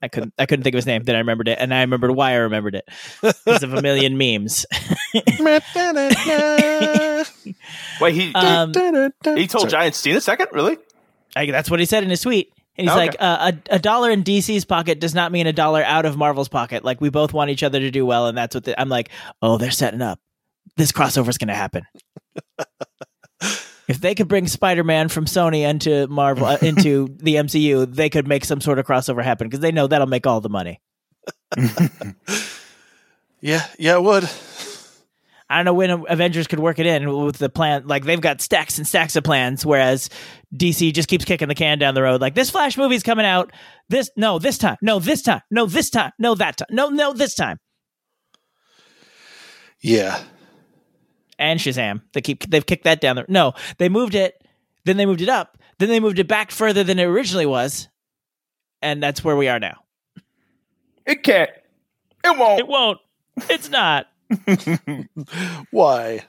I couldn't I couldn't think of his name. Then I remembered it, and I remembered why I remembered it because of a million memes. *laughs* Wait, he Um, he told Sorry. John Cena second? Really? I, that's what he said in his tweet. And he's Okay. like, uh, a, a dollar in DC's pocket does not mean a dollar out of Marvel's pocket. Like, we both want each other to do well. And that's what the, I'm like, oh, they're setting up. This crossover's going to happen. *laughs* if they could bring Spider Man from Sony into Marvel, uh, into *laughs* the MCU, they could make some sort of crossover happen because they know that'll make all the money. *laughs* yeah, yeah, it would. I don't know when Avengers could work it in with the plan. Like they've got stacks and stacks of plans, whereas DC just keeps kicking the can down the road. Like this Flash movie's coming out. This no, this time, no, this time, no, this time, no, that time, no, no, this time. Yeah, And Shazam, they keep they've kicked that down there. No, they moved it, then they moved it up, then they moved it back further than it originally was, and that's where we are now. It can't. It won't. It won't. It's not. *laughs* why?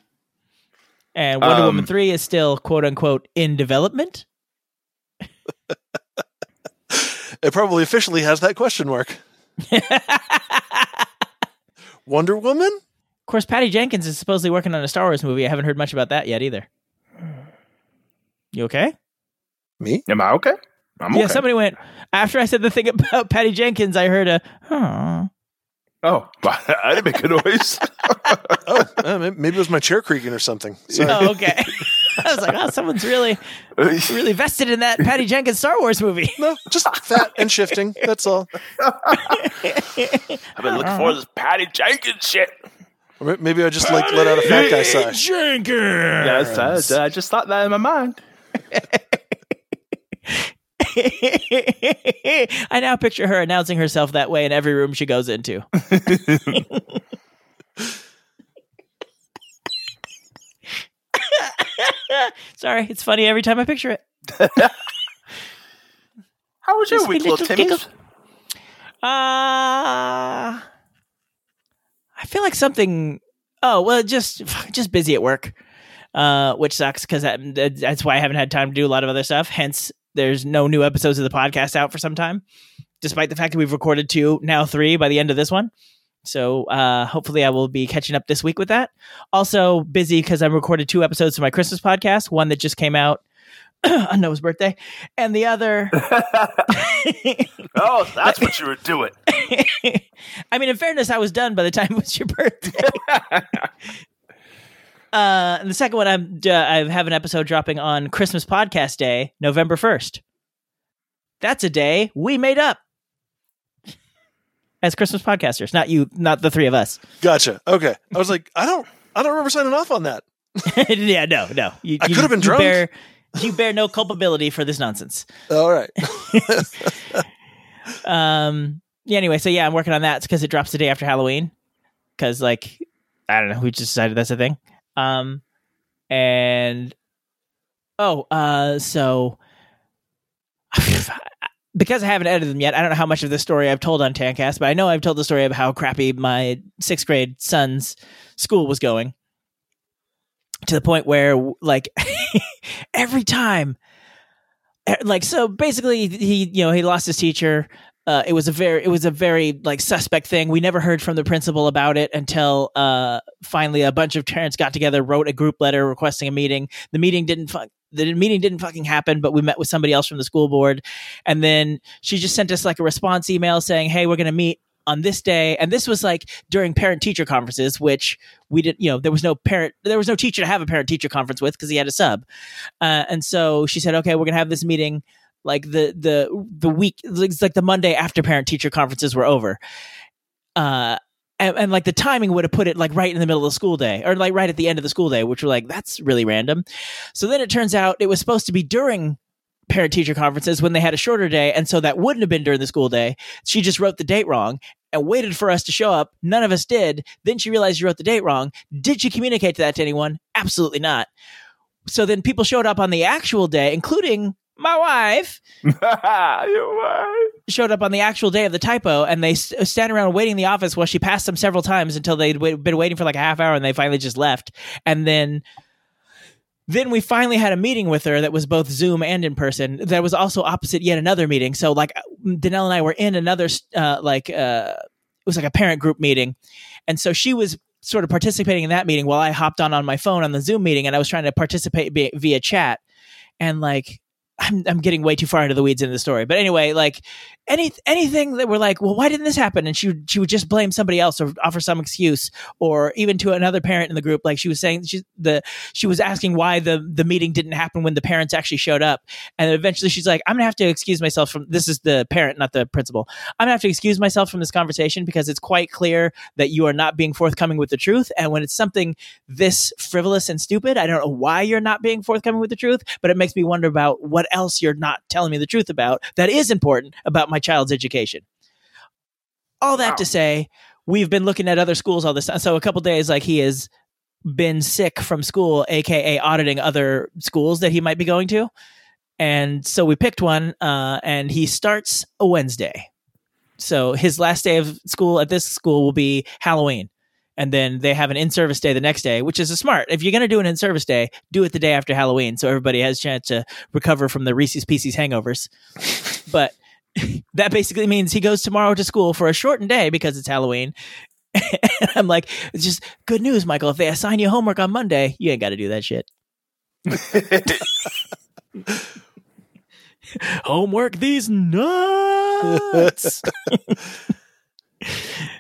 And Wonder Um, Woman three is still quote unquote in development. *laughs* It probably officially has that question mark. *laughs* Wonder Woman? Of course, Patty Jenkins is supposedly working on a Star Wars movie. I haven't heard much about that yet either. You okay? Me? Am I okay? I'm Yeah, okay. somebody went after I said the thing about Patty Jenkins. I heard a, huh. Oh, *laughs* I didn't make a noise. *laughs* Oh, uh, maybe it was my chair creaking or something. Sorry. Oh, *laughs* okay. I was like, oh, someone's really, really vested in that Patty Jenkins Star Wars movie. No, just fat and shifting. That's all. I've been looking for this Patty Jenkins shit. Or maybe I just like let out a fat guy sigh. Jenkins. Yes, I, I just thought that in my mind. *laughs* I now picture her announcing herself that way in every room she goes into. *laughs* Sorry, it's funny every time I picture it. *laughs* How was your week, little Timmy? Uh I feel like something. Oh well, just *sighs* just busy at work, uh, which sucks because that, that's why I haven't had time to do a lot of other stuff. Hence, there's no new episodes of the podcast out for some time, despite the fact that we've recorded two, now three by the end of this one. So uh, hopefully, I will be catching up this week with that. Also busy because I've recorded two episodes of my Christmas podcast. One that just came out *clears throat* on Noah's birthday, and the other. *laughs* *laughs* oh, that's what you were doing. *laughs* I mean, in fairness, I was done by the time it was your birthday. Uh, and the second one, I'm uh, I have an episode dropping on Christmas podcast day, November first. That's a day we made up as Christmas podcasters. Not you, not the three of us. Gotcha. Okay. I was like, I don't, I don't remember signing off on that. *laughs* yeah, no, no. You, I could have been you drunk. Bear, you bear no culpability for this nonsense. All right. *laughs* *laughs* Um. Yeah. Anyway, so yeah, I'm working on that because it drops the day after Halloween. Because like, I don't know, we just decided that's a thing. Um, and oh, uh, so *laughs* because I haven't edited them yet, I don't know how much of this story I've told on Tancast, but I know I've told the story of how crappy my sixth grade son's school was going. To the point where, like, *laughs* every time like so basically he you know he lost his teacher uh, it was a very it was a very like suspect thing. We never heard from the principal about it until uh, finally a bunch of parents got together wrote a group letter requesting a meeting. The meeting didn't the meeting didn't fucking happen but we met with somebody else from the school board. And then she just sent us like a response email saying hey we're going to meet on this day. And this was like during parent teacher conferences which we didn't you know there was no parent there was no teacher to have a parent teacher conference with because he had a sub. Uh, and so she said okay we're gonna have this meeting like the the the week it's like the monday after parent teacher conferences were over. Uh and, and like the timing would have put it like right in the middle of the school day or like right at the end of the school day which were like that's really random. So then it turns out it was supposed to be during parent teacher conferences when they had a shorter day and so that wouldn't have been during the school day. She just wrote the date wrong and waited for us to show up. None of us did. Then she realized you wrote the date wrong. Did she communicate that to anyone? Absolutely not. So then people showed up on the actual day including my wife *laughs* You're showed up on the actual day of the typo and they s- stand around waiting in the office while she passed them several times until they'd wait, been waiting for like a half hour and they finally just left. And then then we finally had a meeting with her that was both zoom and in person that was also opposite yet another meeting. So like danelle and i were in another uh, like uh, it was like a parent group meeting. And so she was sort of participating in that meeting while i hopped on on my phone on the zoom meeting and i was trying to participate via chat. And like I'm, I'm getting way too far into the weeds in the story. But anyway like any anything that we're like, well, why didn't this happen? And she would she would just blame somebody else or offer some excuse, or even to another parent in the group, like she was saying she the she was asking why the the meeting didn't happen when the parents actually showed up, and eventually she's like, I'm gonna have to excuse myself from this is the parent, not the principal. I'm gonna have to excuse myself from this conversation because it's quite clear that you are not being forthcoming with the truth, and when it's something this frivolous and stupid, I don't know why you're not being forthcoming with the truth, but it makes me wonder about what else you're not telling me the truth about that is important about my child's education. All that to say, we've been looking at other schools all this time. So a couple days, like he has been sick from school, aka auditing other schools that he might be going to. And so we picked one, uh, and he starts a Wednesday. So his last day of school at this school will be Halloween. And then they have an in-service day the next day, which is a smart. If you're going to do an in-service day, do it the day after Halloween, so everybody has a chance to recover from the Reese's Pieces hangovers. but *laughs* that basically means he goes tomorrow to school for a shortened day because it's Halloween. *laughs* and I'm like, it's just good news, Michael. If they assign you homework on Monday, you ain't got to do that shit. *laughs* homework these nuts.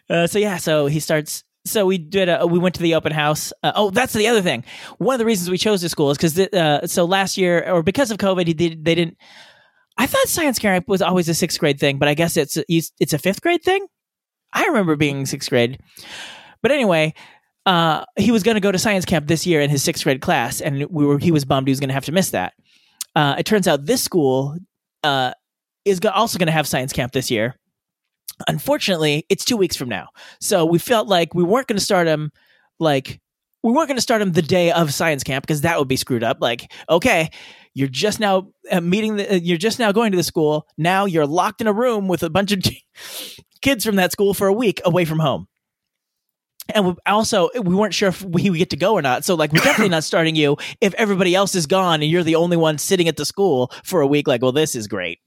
uh, so yeah, so he starts. So we did. A, we went to the open house. Uh, oh, that's the other thing. One of the reasons we chose this school is because uh, so last year or because of COVID, he did. They didn't. I thought science camp was always a sixth grade thing, but I guess it's it's a fifth grade thing. I remember being sixth grade, but anyway, uh, he was going to go to science camp this year in his sixth grade class, and we were he was bummed he was going to have to miss that. Uh, it turns out this school uh, is go- also going to have science camp this year. Unfortunately, it's two weeks from now, so we felt like we weren't going to start him like we weren't going to start him the day of science camp because that would be screwed up. Like, okay, you're just now uh, meeting the, uh, you're just now going to the school. Now you're locked in a room with a bunch of *laughs* kids from that school for a week away from home. And we also, we weren't sure if we would get to go or not. So, like, we're definitely not starting you if everybody else is gone and you're the only one sitting at the school for a week. Like, well, this is great.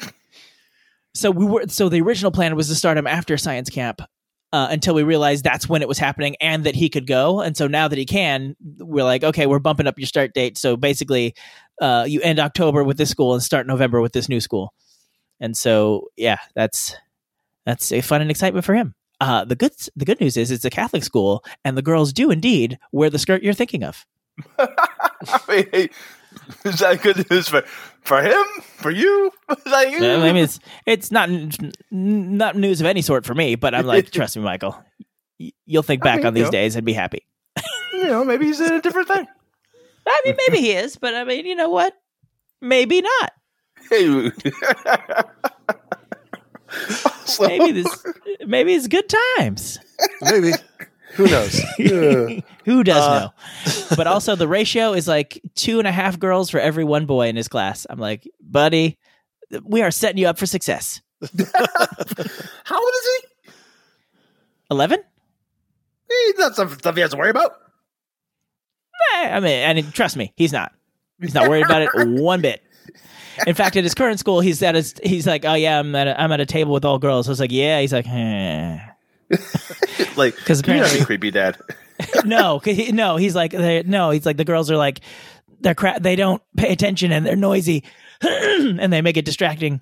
*laughs* so we were. So the original plan was to start him after science camp, uh, until we realized that's when it was happening and that he could go. And so now that he can, we're like, okay, we're bumping up your start date. So basically, uh, you end October with this school and start November with this new school. And so, yeah, that's that's a fun and excitement for him. Uh, the good the good news is it's a Catholic school, and the girls do indeed wear the skirt you're thinking of. *laughs* I mean, is that good news for for him? For you? *laughs* Like, I mean, *laughs* it's it's not not news of any sort for me, but I'm like, *laughs* trust me, Michael, you'll think I back mean, on these you know. days and be happy. you know, maybe he's in a different thing. I mean, maybe he is, but I mean, you know what? Maybe not. Hey. So- Maybe this. Maybe it's good times. Maybe. Who knows? *laughs* Who does Uh, know? But also, the ratio is like two and a half girls for every one boy in his class. I'm like, buddy, we are setting you up for success. *laughs* How old is he? Eleven? He's not some stuff he has to worry about. Eh, I mean, and trust me, he's not. He's not worried about it *laughs* one bit. In fact, at his current school, he's at his, he's like, oh yeah, I'm at a, I'm at a table with all girls. I was like, yeah. He's like, eh. *laughs* Like, *laughs* 'Cause you're not apparently- creepy dad. *laughs* no, he, no. He's like, they, no. He's like, the girls are like, they're cra- they don't pay attention and they're noisy, *clears throat* and they make it distracting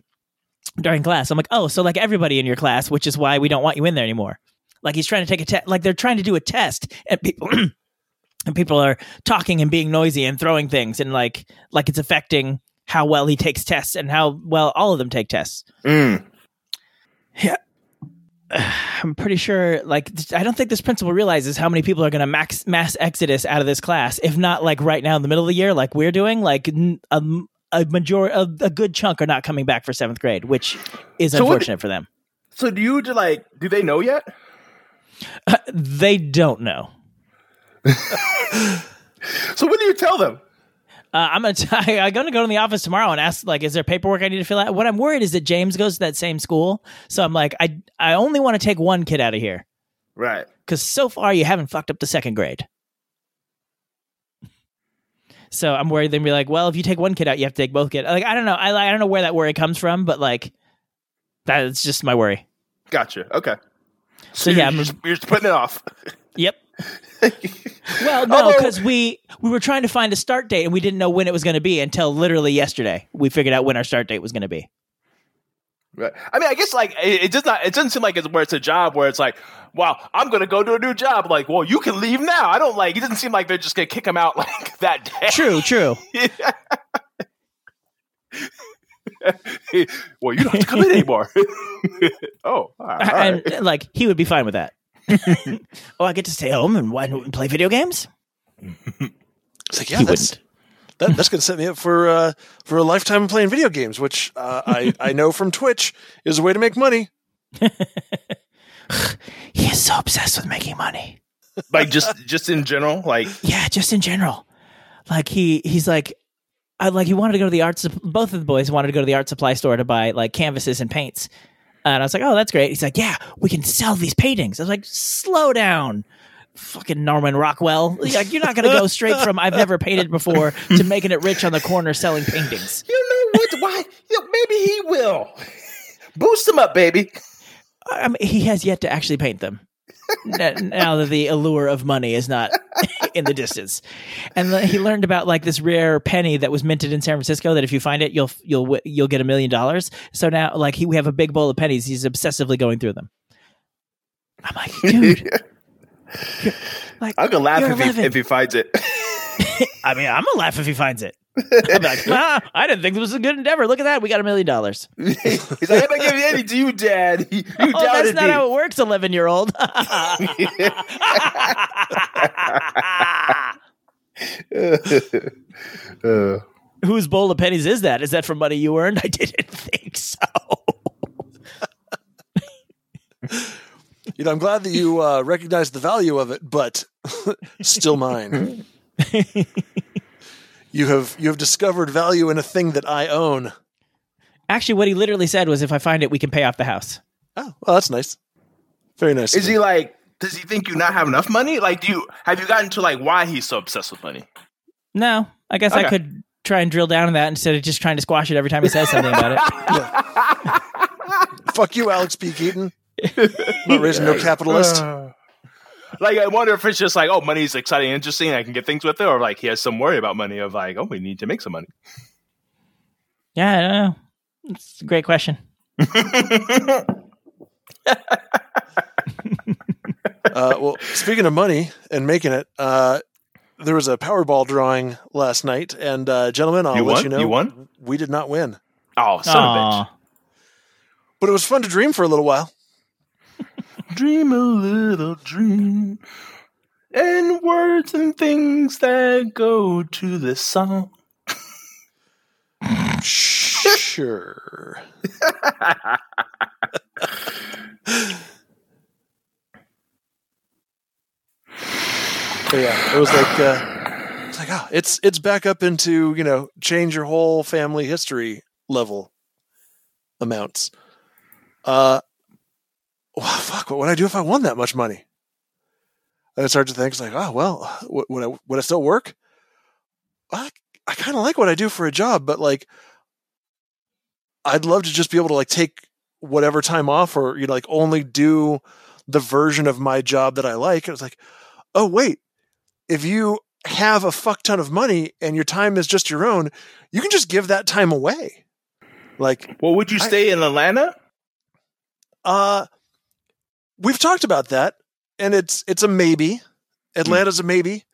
during class. I'm like, oh, so like everybody in your class, which is why we don't want you in there anymore. Like he's trying to take a test, like they're trying to do a test, and people *clears throat* and people are talking and being noisy and throwing things, and like like it's affecting how well he takes tests and how well all of them take tests. Mm. *sighs* I'm pretty sure, like, I don't think this principal realizes how many people are going to max mass exodus out of this class. If not, like right now in the middle of the year, like we're doing, like a major, a, a good chunk are not coming back for seventh grade, which is So unfortunate for them. So do you do like? Do they know yet? *laughs* They don't know. *laughs* So what do you tell them? Uh, I'm gonna. *laughs* T- I'm gonna go to the office tomorrow and ask, like, is there paperwork I need to fill out? What I'm worried is that James goes to that same school, so I'm like, I I only want to take one kid out of here Right. because so far you haven't fucked up the second grade. So I'm worried they'd be like, well, if you take one kid out, you have to take both kids. Like I don't know, I I don't know where that worry comes from, but like that's just my worry. Gotcha. Okay. So you're, yeah, I'm- just, you're just putting it off. *laughs* Yep. *laughs* Well, no, because we we were trying to find a start date and we didn't know when it was going to be until literally yesterday. We figured out when our start date was going to be. Right. I mean, I guess like it, it does not. It doesn't seem like it's where it's a job where it's like, wow, I'm gonna go to a new job. Like, well, you can leave now. I don't like. It doesn't seem like they're just gonna kick him out *laughs* like that day. True, true. *laughs* well, you don't have to come in anymore. oh, all right. and like he would be fine with that. *laughs* oh, I get to stay home and, and play video games. *laughs* It's like, yeah, He that's that, that's going to set me up for uh, for a lifetime of playing video games, which uh, I I know from Twitch is a way to make money. *laughs* He is so obsessed with making money. like just just in general, like Yeah, just in general. Like he he's like I like he wanted to go to the arts. sup- both of the boys wanted to go to the art supply store to buy like canvases and paints. And I was like, "Oh, that's great." He's like, "Yeah, we can sell these paintings." I was like, "Slow down." Fucking Norman Rockwell. Like you're not going to go straight from I've never painted before to making it rich on the corner selling paintings. *laughs* you know what? Why? You know, maybe he will *laughs* boost him up, baby. I mean, he has yet to actually paint them. Now that the allure of money is not *laughs* in the distance, and he learned about like this rare penny that was minted in San Francisco. That if you find it, you'll you'll you'll get a million dollars. So now, like he, we have a big bowl of pennies. He's obsessively going through them. I'm like, dude, *laughs* like I'm gonna laugh if he if he finds it. *laughs* I mean, I'm gonna laugh if he finds it. I'm like, *laughs* ah, I didn't think this was a good endeavor. Look at that, we got a million dollars. *laughs* He's like, I'm not giving any to you, Dad. You, you *laughs* Oh, that's not me. how it works, eleven year old. Uh, Whose bowl of pennies is that? Is that from money you earned? I didn't think so. You know, I'm glad that you uh, recognize the value of it, but still mine. *laughs* you have you have discovered value in a thing that I own. Actually, what he literally said was, "If I find it, we can pay off the house." Oh, well, that's nice. Very nice. is he like? Does he think you not have enough money? Like, do you have you gotten to like why he's so obsessed with money? No, I guess I could try and drill down on that instead of just trying to squash it every time he says something about it. *laughs* Fuck you, Alex P. Keaton. I'm *laughs* not raising no capitalist. Uh, like, I wonder if it's just like, oh, money's exciting, and interesting. I can get things with it, or like he has some worry about money of like, oh, we need to make some money. Yeah, I don't know. It's a great question. *laughs* Uh, well, speaking of money and making it, uh, there was a Powerball drawing last night, and uh, gentlemen, I'll You let won? you know You won? we did not win, Oh, son of a bitch. but it was fun to dream for a little while. Dream a little dream. And words and things that go to this song. Sure. *laughs* But yeah, it was like uh, it's like oh, it's it's back up into you know change your whole family history level amounts. Uh, well, *laughs* fuck, what would I do if I won that much money? And I started to think, it's like, oh well, would, I would I still work? I I kind of like what I do for a job, but like, I'd love to just be able to like take whatever time off, or you know, like only do the version of my job that I like. And it's like, oh wait, if you have a fuck ton of money and your time is just your own, you can just give that time away. Like, Well, would you I- stay in Atlanta? uh, we've talked about that, and it's it's a maybe. Atlanta's a maybe.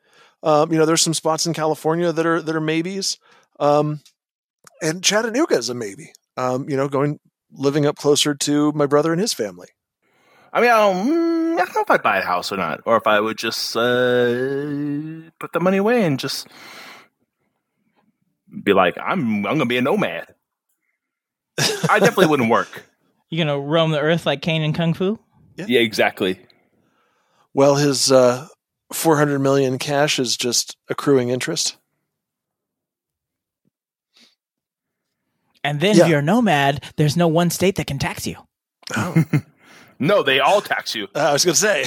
Um, you know, there's some spots in California that are that are maybes, um, and Chattanooga is a maybe. Um, you know, going living up closer to my brother and his family. I mean, I don't, mm, I don't know if I'd buy a house or not, or if I would just uh, put the money away and just be like, I'm I'm gonna be a nomad. I definitely wouldn't work. *laughs* You gonna roam the earth like Caine and Kung Fu? Yeah, exactly. Well, his uh, 400 million cash is just accruing interest. And then Yeah. if you're a nomad, there's no one state that can tax you. Oh, *laughs* *laughs* No, they all tax you. I was going to say,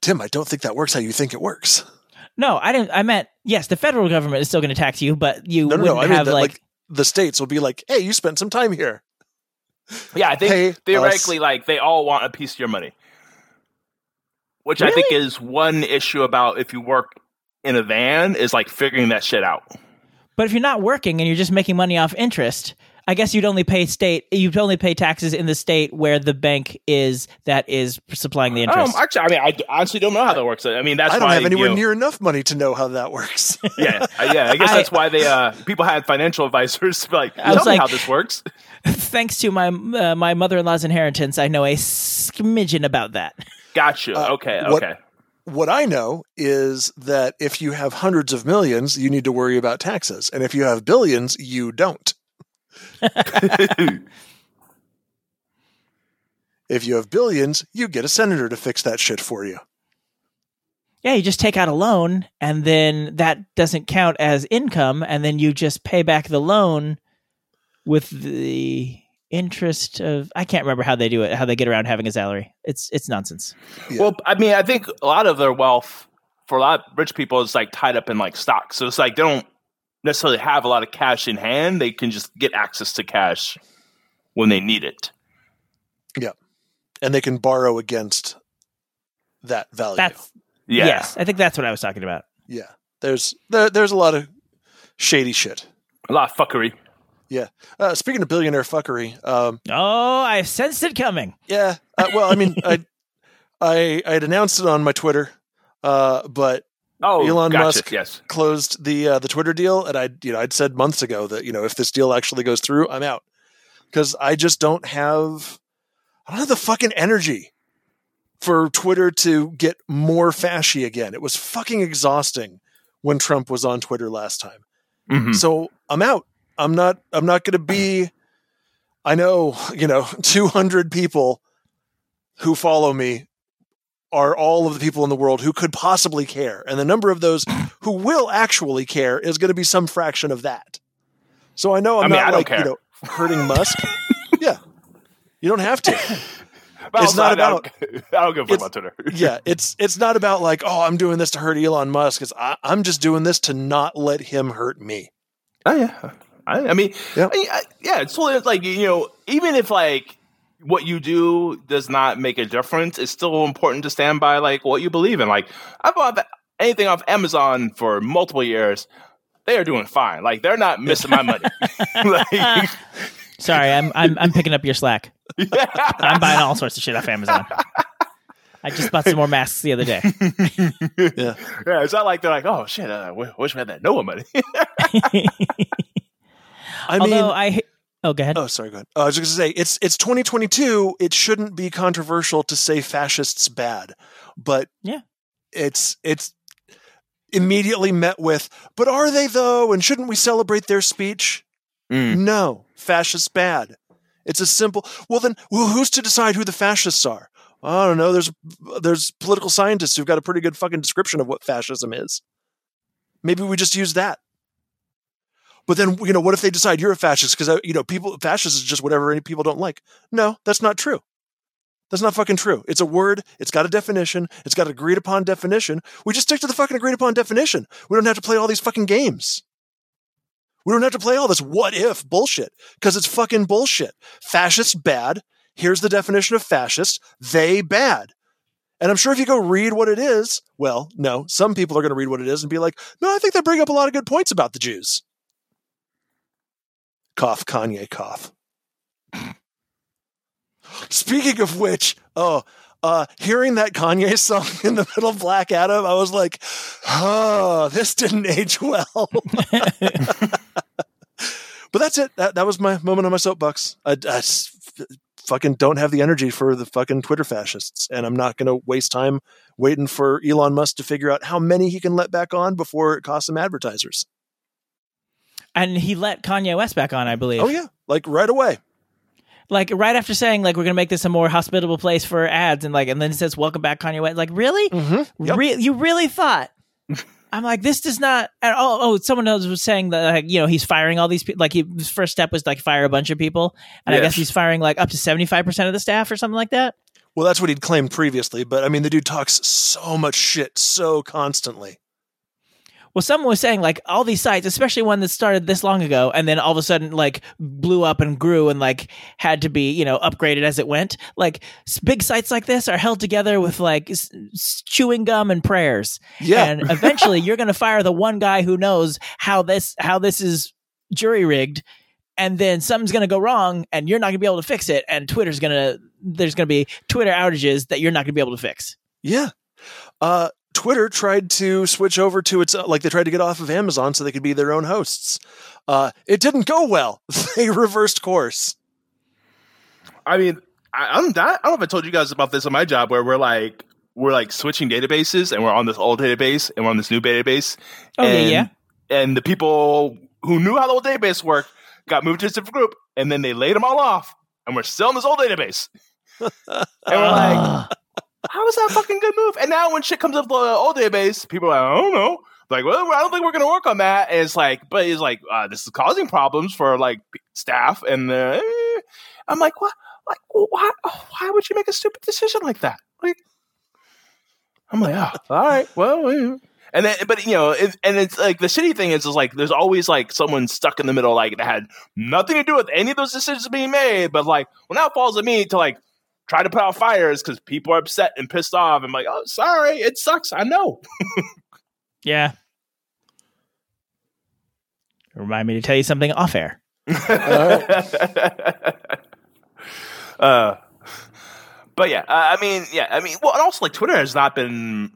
Tim, I don't think that works how you think it works. No, I didn't. I meant yes, the federal government is still going to tax you, but you No, no, wouldn't no. I mean, have that, like, like the states will be like, "Hey, you spent some time here." Yeah, I think Pay theoretically, like they all want a piece of your money, which I think is one issue about if you work in a van is like figuring that shit out. But if you're not working and you're just making money off interest, I guess you'd only pay state. You'd only pay taxes in the state where the bank is that is supplying the interest. Um, actually, I mean, I honestly don't know how that works. I mean, that's I don't why have anywhere you know, near enough money to know how that works. *laughs* Yeah, yeah. I guess I- that's why they uh people had financial advisors to *laughs* be like, I tell was me like- how this works. *laughs* Thanks to my uh, my mother in law's inheritance, I know a smidgen about that. Gotcha. Uh, okay. what- Okay. what I know is that if you have hundreds of millions, you need to worry about taxes, and if you have billions, you don't. *laughs* If you have billions, you get a senator to fix that shit for you. Yeah, you just take out a loan, and then that doesn't count as income, and then you just pay back the loan with the interest of I can't remember how they do it, how they get around having a salary. It's it's nonsense. Yeah. Well, I mean, I think a lot of their wealth for a lot of rich people is like tied up in like stocks. So it's like they don't necessarily have a lot of cash in hand. They can just get access to cash when they need it. Yeah. And they can borrow against that value. That's Yeah. yes, I think that's what I was talking about. yeah. There's there, there's a lot of shady shit. A lot of fuckery. Yeah. Uh, speaking of billionaire fuckery, um, Oh, I sensed it coming. Yeah. Uh, well, I mean, *laughs* I, I, I had announced it on my Twitter, uh, but Oh, Elon gotcha. Musk- Yes. closed the uh, the Twitter deal, and I, you know, I'd said months ago that you know if this deal actually goes through, I'm out because I just don't have, I don't have the fucking energy for Twitter to get more fashy again. It was fucking exhausting when Trump was on Twitter last time. Mhm. So I'm out. I'm not. I'm not going to be. I know. You know, *laughs* 200 people who follow me are all of the people in the world who could possibly care, and the number of those *clears throat* who will actually care is going to be some fraction of that. So I know I'm I mean, not I like care. you know hurting Musk. *laughs* yeah, you don't have to. *laughs* But It's not I about- I don't give a fuck it's- about Twitter. yeah, it's it's not about like oh I'm doing this to hurt Elon Musk. It's I, I'm just doing this to not let him hurt me. Oh yeah, I, I mean, Yeah. I, I, yeah. It's totally like you know, even if like what you do does not make a difference, it's still important to stand by like what you believe in. Like I bought anything off Amazon for multiple years. They are doing fine. Like they're not missing my money. *laughs* *laughs* like, Sorry, I'm I'm I'm picking up your slack. I'm buying all sorts of shit off Amazon. I just bought some more masks the other day. *laughs* Yeah. yeah, it's not like they're like, oh shit, uh, wish we had that Noah money. I Although mean, I oh, go ahead. oh, sorry, go ahead. Uh, I was just going to say, it's it's 2022. It shouldn't be controversial to say fascists bad, but Yeah. it's it's immediately met with, but are they though? And shouldn't we celebrate their speech? Mm. No, fascists bad. It's a simple. Well, then, well, who's to decide who the fascists are? I don't know. There's there's political scientists who've got a pretty good fucking description of what fascism is. Maybe we just use that. But then, you know, what if they decide you're a fascist? Because uh, you know, people fascist is just whatever any people don't like. No, that's not true. That's not fucking true. It's a word. It's got a definition. It's got an agreed upon definition. We just stick to the fucking agreed upon definition. We don't have to play all these fucking games. We don't have to play all this what if bullshit because it's fucking bullshit. Fascists bad. Here's the definition of fascist. They bad. And I'm sure if you go read what it is, well, no, some people are going to read what it is and be like, no, I think they bring up a lot of good points about the Jews. Cough, Kanye, cough. Speaking of which, oh, uh, hearing that Kanye *laughs* song in the middle of Black Adam, I was like, oh, this didn't *laughs* age well. *laughs* but that's it. That, that was my moment on my soapbox. I, I fucking don't have the energy for the fucking Twitter fascists, and I'm not going to waste time waiting for Elon Musk to figure out how many he can let back on before it costs him advertisers. And he let Kanye West back on, I believe. Oh yeah, like right away. Like right after saying like we're gonna make this a more hospitable place for ads, and like and then it says welcome back Kanye West. Like really, Mm-hmm. Yep. Re- you really thought? *laughs* I'm like this does not. and- Oh, oh, someone else was saying that like you know he's firing all these people. Like he, his first step was like fire a bunch of people, and I guess he's firing like up to 75 percent of the staff or something like that. Well, that's what he'd claimed previously, but I mean, the dude talks so much shit so constantly. Well, someone was saying like all these sites, especially one that started this long ago, and then all of a sudden like blew up and grew and like had to be you know upgraded as it went. Like big sites like this are held together with like s- chewing gum and prayers. Yeah. and eventually you're going to fire the one guy who knows how this how this is jury rigged, and then something's going to go wrong, and you're not going to be able to fix it, and Twitter's going to there's going to be Twitter outages that you're not going to be able to fix. Yeah. Uh, Twitter tried to switch over to its, like they tried to get off of Amazon so they could be their own hosts. Uh, it didn't go well. *laughs* they reversed course. I mean, I, I'm not. I don't know if I told you guys about this on my job where we're like we're like switching databases and we're on this old database and we're on this new database. Oh, yeah, and, yeah. And the people who knew how the old database worked got moved to a different group, and then they laid them all off, and we're still in this old database. *laughs* and we're like, Ugh. *laughs* how is that fucking good move? And now when shit comes up the old database, people are like, I don't know. Like, well, I don't think we're going to work on that. And it's like, but it's like, uh, this is causing problems for like staff. And uh, eh. I'm like, what? Like, why? Why would you make a stupid decision like that? Like, I'm like, oh, all right, well, eh." and then, but you know, it, and it's like the shitty thing is, is like, there's always like someone stuck in the middle, like that had nothing to do with any of those decisions being made, but like, well, now it falls on me to like try to put out fires because people are upset and pissed off. I'm like, oh, sorry, it sucks. I know. *laughs* Yeah. Remind me to tell you something off air. *laughs* uh, but yeah, uh, I mean, yeah, I mean, well, and also like Twitter has not been,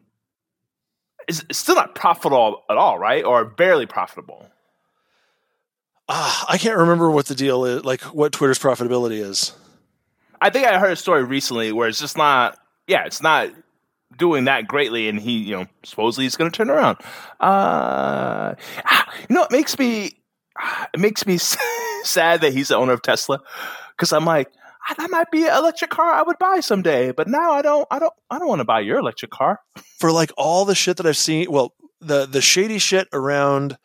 is it's still not profitable at all, right? Or barely profitable. Ah, I can't remember what the deal is, like what Twitter's profitability is. I think I heard a story recently where it's just not, yeah, it's not doing that greatly, and he, you know, supposedly he's going to turn around. Uh, ah, you know, it makes me, ah, it makes me *laughs* sad that he's the owner of Tesla, because I'm like, ah, that might be an electric car I would buy someday, but now I don't, I don't, I don't want to buy your electric car. For like all the shit that I've seen, well, the the shady shit around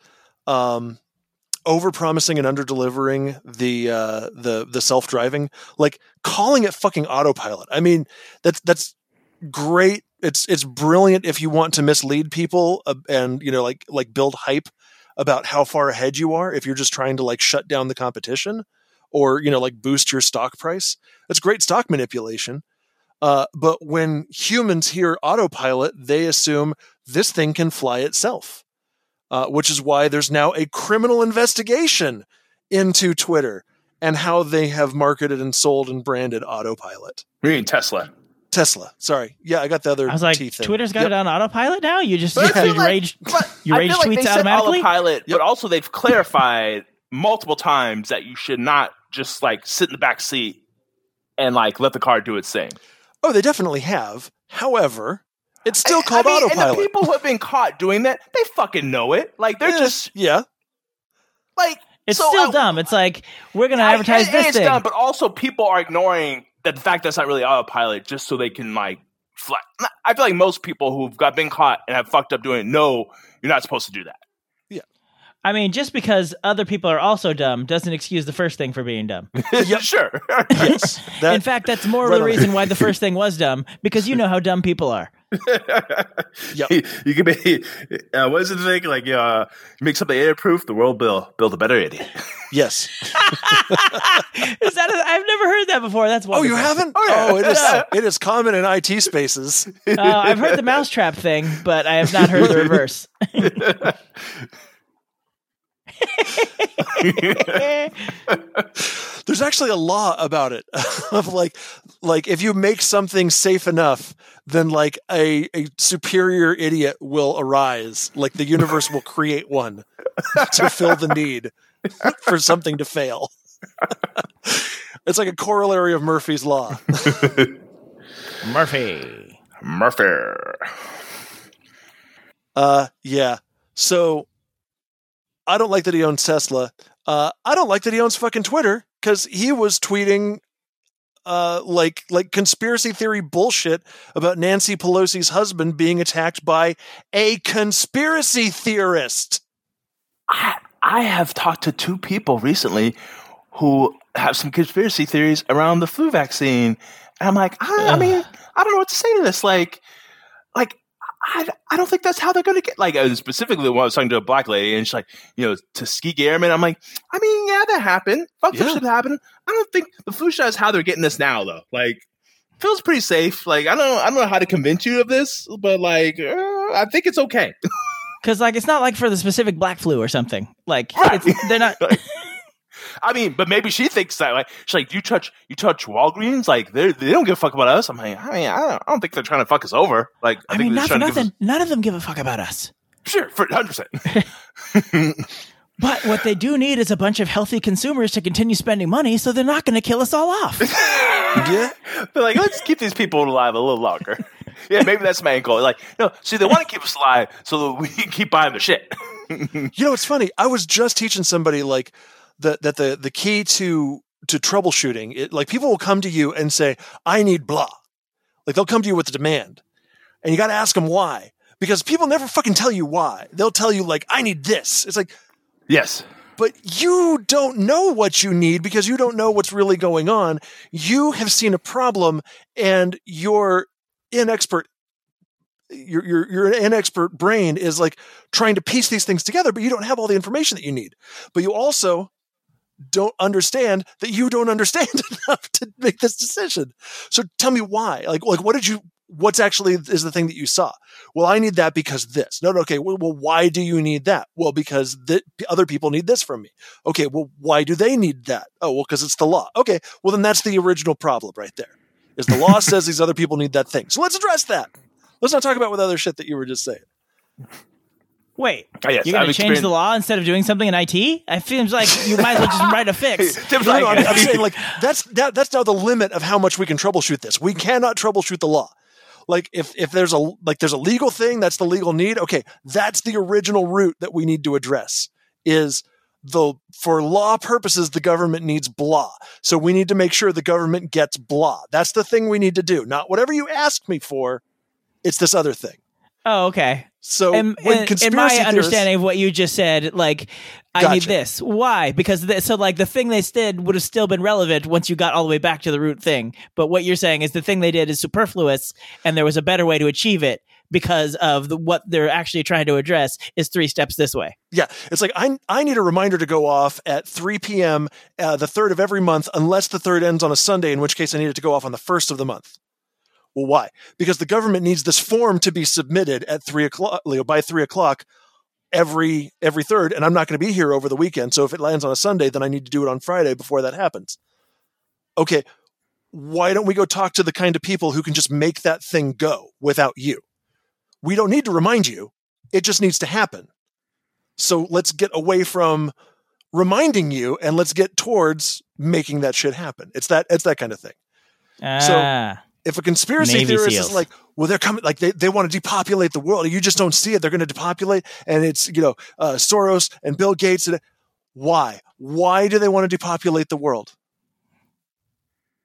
um over promising and under delivering the uh the the self driving, like calling it fucking autopilot. I mean, that's that's great. It's it's brilliant if you want to mislead people uh, and you know like like build hype about how far ahead you are if you're just trying to like shut down the competition or you know like boost your stock price. That's great stock manipulation. Uh, but when humans hear autopilot, they assume this thing can fly itself, uh, which is why there's now a criminal investigation into Twitter and how they have marketed and sold and branded autopilot. You mean Tesla? Tesla. Sorry. Yeah, I got the other I was like, T thing. Twitter's got Yep. it on autopilot now. You just But I you feel like- rage *laughs* you I rage feel like tweets they said automatically. autopilot, Yep. but also they've clarified multiple times that you should not just like sit in the back seat and like let the car do its thing. Oh, they definitely have. However, it's still called I mean, And the people who have been caught doing that, they fucking know it. Like they're Eh, just yeah. like It's so still I- dumb. It's like we're gonna I- advertise and- and this it's thing. dumb, but also people are ignoring that the fact that's not really autopilot just so they can like fly. I feel like most people who've got been caught and have fucked up doing it know you're not supposed to do that. I mean, just because other people are also dumb doesn't excuse the first thing for being dumb. *laughs* sure. Yes. *laughs* That, In fact, that's more of Right the reason why the first *laughs* thing was dumb because you know how dumb people are. Yep. you, you can be uh, what is the thing like uh, you make something idiot proof the world will build a better idiot yes. Is that? A, I've never heard that before. That's Oh, you haven't? Oh, yeah. Oh, it is. It is common in IT spaces. Uh, I've heard the mousetrap thing, but I have not heard the reverse. *laughs* There's actually a law about it *laughs* of like, like if you make something safe enough, then like a a superior idiot will arise. Like the universe will create one to fill the need for something to fail. *laughs* it's like a corollary of Murphy's law. Murphy. Murphy Uh, yeah. So I don't like that he owns Tesla. Uh, I don't like that he owns fucking Twitter because he was tweeting uh, like like conspiracy theory bullshit about Nancy Pelosi's husband being attacked by a conspiracy theorist. I, I have talked to two people recently who have some conspiracy theories around the flu vaccine. And I'm like, I, I mean, I don't know what to say to this. Like, like I, I don't think that's how they're going to get. Like, uh, specifically, when I was talking to a black lady, and she's like, you know, Tuskegee Airmen. I'm like, I mean, yeah, that happened. Fuck, Yeah. happen. I don't think the flu shot is how they're getting this now, though. Like, feels pretty safe. Like, I don't, I don't know how to convince you of this, but like, uh, I think it's okay. *laughs* Because like it's not like for the specific black flu or something. Like Right. it's, they're not. *laughs* I mean, but maybe she thinks that like she's like, you touch you touch Walgreens, like they they don't give a fuck about us. I'm like, I mean, I don't, I don't think they're trying to fuck us over. Like, I, I think mean, they're not for trying to give nothing. None of them give a fuck about us. us sure for hundred percent. *laughs* But what they do need is a bunch of healthy consumers to continue spending money, so they're not going to kill us all off. *laughs* Yeah. They're like, let's keep these people alive a little longer. *laughs* yeah, maybe that's my goal. Like, no, see, they want to keep us alive so that we can keep buying the shit. You know, it's funny. I was just teaching somebody like that that the the key to to troubleshooting it like people will come to you and say, "I need blah." Like they'll come to you with a demand, and you got to ask them why because people never fucking tell you why. They'll tell you like, "I need this." It's like, yes. but you don't know what you need because you don't know what's really going on. You have seen a problem, and your inexpert your your your inexpert brain is like trying to piece these things together, but you don't have all the information that you need. But you also don't understand that you don't understand *laughs* enough to make this decision. So tell me why. Like like what did you what's actually is the thing that you saw? Well, I need that because this. No, no, okay. Well, well why do you need that? Well, because the other people need this from me. Okay, well, why do they need that? Oh, well, because it's the law. Okay, well then that's the original problem right there. Is the law *laughs* says these other people need that thing. So let's address that. Let's not talk about what other shit that you were just saying. Wait, Oh, yes, you're going to change the law instead of doing something in IT? It seems like you might as well just write a fix. *laughs* Tim's like, no, I'm, I'm saying like that's that, that's now the limit of how much we can troubleshoot this. We cannot troubleshoot the law. Like if if there's a like there's a legal thing, that's the legal need. Okay, that's the original root that we need to address. Is the for law purposes the government needs blah. So we need to make sure the government gets blah. That's the thing we need to do. Not whatever you ask me for. It's this other thing. Oh, okay. So in, when in- in conspiracy my understanding of what you just said, like I need this. Why? Because so like the thing they did would have still been relevant once you got all the way back to the root thing. But what you're saying is the thing they did is superfluous, and there was a better way to achieve it because of the, what they're actually trying to address is three steps this way. Yeah, it's like I I need a reminder to go off at 3 p.m. Uh, the third of every month, unless the third ends on a Sunday, in which case I need it to go off on the first of the month. Well, why? Because the government needs this form to be submitted at three o'clock you know, by three o'clock every every third, and I'm not going to be here over the weekend. So if it lands on a Sunday, then I need to do it on Friday before that happens. Okay, why don't we go talk to the kind of people who can just make that thing go without you? We don't need to remind you. It just needs to happen. So let's get away from reminding you and let's get towards making that shit happen. It's that it's that kind of thing. Ah. If a conspiracy Navy theorist SEAls. is like, well, they're coming, like they, they want to depopulate the world, you just don't see it. They're going to depopulate, and it's you know uh, Soros and Bill Gates. And why? Why do they want to depopulate the world?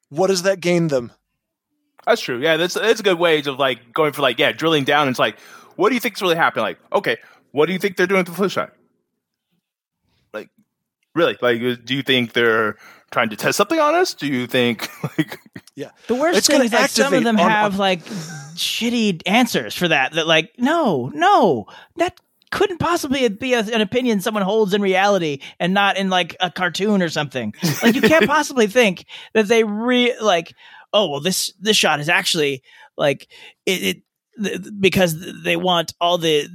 What does that gain them? That's true. Yeah, that's that's a good way of like going for like yeah, drilling down. It's like, what do you think's really happening? Like, okay, what do you think they're doing with the flu shot? Like, really? Like, do you think they're trying to test something on us? Do you think *laughs* like yeah? The worst It's thing is that some of them on- have like shitty answers for that. That like, no, no, that couldn't possibly be a, an opinion someone holds in reality and not in like a cartoon or something. Like you can't *laughs* possibly think that they re like, oh well, this this shot is actually like it, it th- because they want all the.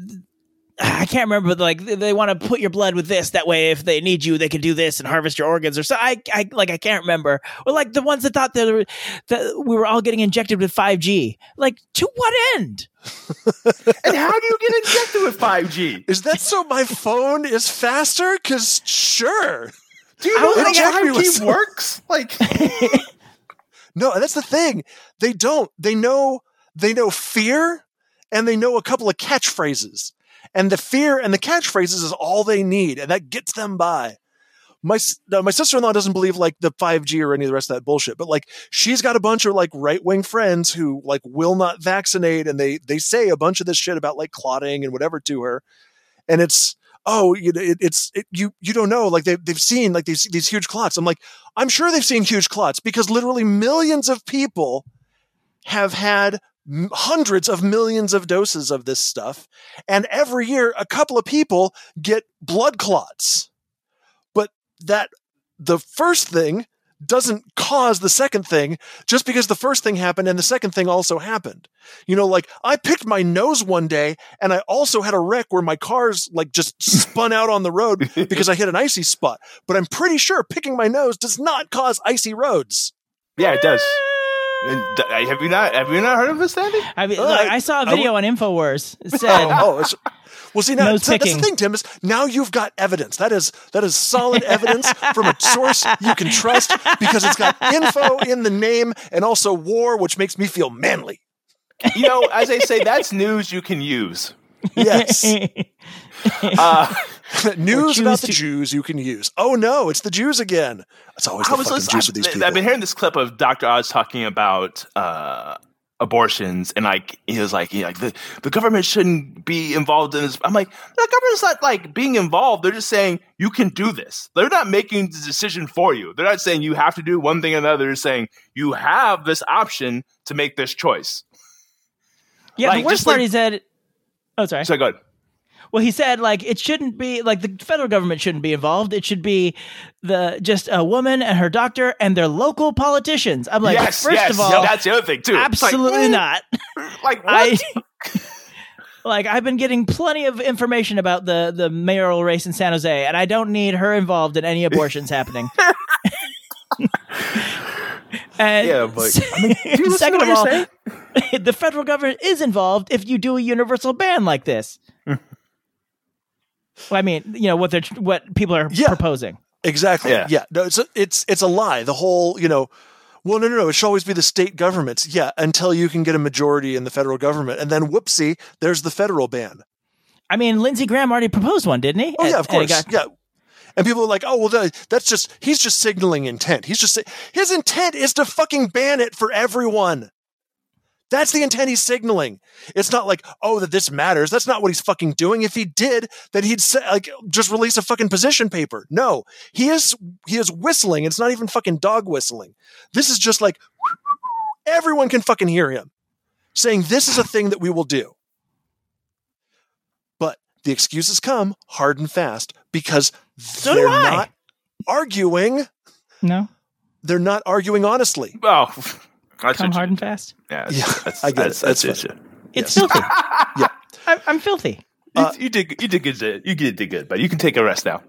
*sighs* I can't remember, but like they want to put your blood with this. That way, if they need you, they can do this and harvest your organs or so. I, I like I can't remember. Or like the ones that thought that, were- that we were all getting injected with five G. Like to what end? *laughs* and how do you get injected with 5G? Is that so my phone is faster? Because sure. Do you know how like, Jack, 5G was- works? Like *laughs* No, that's the thing. They don't. They know they know fear and they know a couple of catchphrases. And the fear and the catchphrases is all they need, and that gets them by. My my sister in law doesn't believe like the five G or any of the rest of that bullshit, but like she's got a bunch of like right wing friends who like will not vaccinate, and they they say a bunch of this shit about like clotting and whatever to her, and it's oh you it, it's it, you you don't know like they they've seen like these these huge clots. I'm like I'm sure they've seen huge clots because literally millions of people have had hundreds of millions of doses of this stuff. And every year, a couple of people get blood clots. But that the first thing doesn't cause the second thing just because the first thing happened and the second thing also happened. You know, like I picked my nose one day and I also had a wreck where my car's like just *laughs* spun out on the road because I hit an icy spot. But I'm pretty sure picking my nose does not cause icy roads. Yeah, it does. And, uh, have you not have you not heard of this, Andy? I mean, Uh, like, I saw a video on Infowars. It said, oh, it's, well, see now Nose that's, that's the thing, Tim. Is now you've got evidence. That is that is solid *laughs* evidence from a source you can trust because it's got info in the name and also war, which makes me feel manly. You know, as I say, that's news you can use. Yes, *laughs* Uh, news about the Jews you can use. Oh no, it's the Jews again. It's always I the was fucking listening, Jews with these people. I've been hearing this clip of Dr. Oz talking about uh, abortions, and like he was like, he like the, the government shouldn't be involved in this. I'm like, the government's not like being involved. They're just saying you can do this. They're not making the decision for you. They're not saying you have to do one thing or another. They're saying you have this option to make this choice. yeah, Like, the worst just part like- he said. Oh, sorry. So good. Well, he said like it shouldn't be like the federal government shouldn't be involved. It should be the just a woman and her doctor and their local politicians. I'm like, yes, first yes, of all, that's the other thing too. Like, absolutely mm, not. *laughs* Like *laughs* what? I *laughs* like I've been getting plenty of information about the the mayoral race in San Jose, and I don't need her involved in any abortions happening. and Yeah, but- I mean, second of all, the federal government is involved if you do a universal ban like this. Well, I mean, you know what they're what people are Yeah. proposing. Exactly. Yeah. Yeah. No, it's a, it's it's a lie. The whole, you know, well, no, no, no. It should always be the state governments. Yeah, until you can get a majority in the federal government, and then whoopsie, there's the federal ban. I mean, Lindsey Graham already proposed one, didn't he? Oh yeah, of and course. got- yeah. And people are like, "Oh, well, that's just he's just signaling intent. He's just his intent is to fucking ban it for everyone. That's the intent he's signaling. It's not like, oh, that this matters. That's not what he's fucking doing. If he did, then he'd say, like just release a fucking position paper. No, he is he is whistling. It's not even fucking dog whistling. This is just like everyone can fucking hear him saying this is a thing that we will do. But the excuses come hard and fast because do they're not arguing. no, They're not arguing honestly. Oh, that's come it. hard and fast. Yeah, Yeah, that's, *laughs* I get that's, it. That's, That's it. It's Yes. filthy. *laughs* Yeah. *laughs* I'm, I'm filthy. You, Uh, you did. You did good. You did, did good, but you can take a rest now.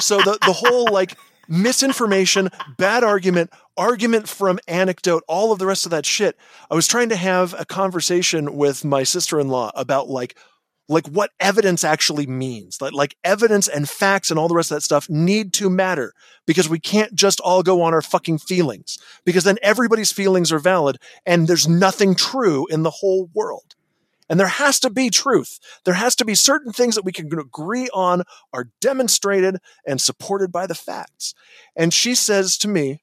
So the the whole like misinformation, bad argument, argument from anecdote, all of the rest of that shit. I was trying to have a conversation with my sister-in-law about like like what evidence actually means. Like like evidence and facts and all the rest of that stuff need to matter because we can't just all go on our fucking feelings because then everybody's feelings are valid and there's nothing true in the whole world. And there has to be truth. There has to be certain things that we can agree on are demonstrated and supported by the facts. And she says to me,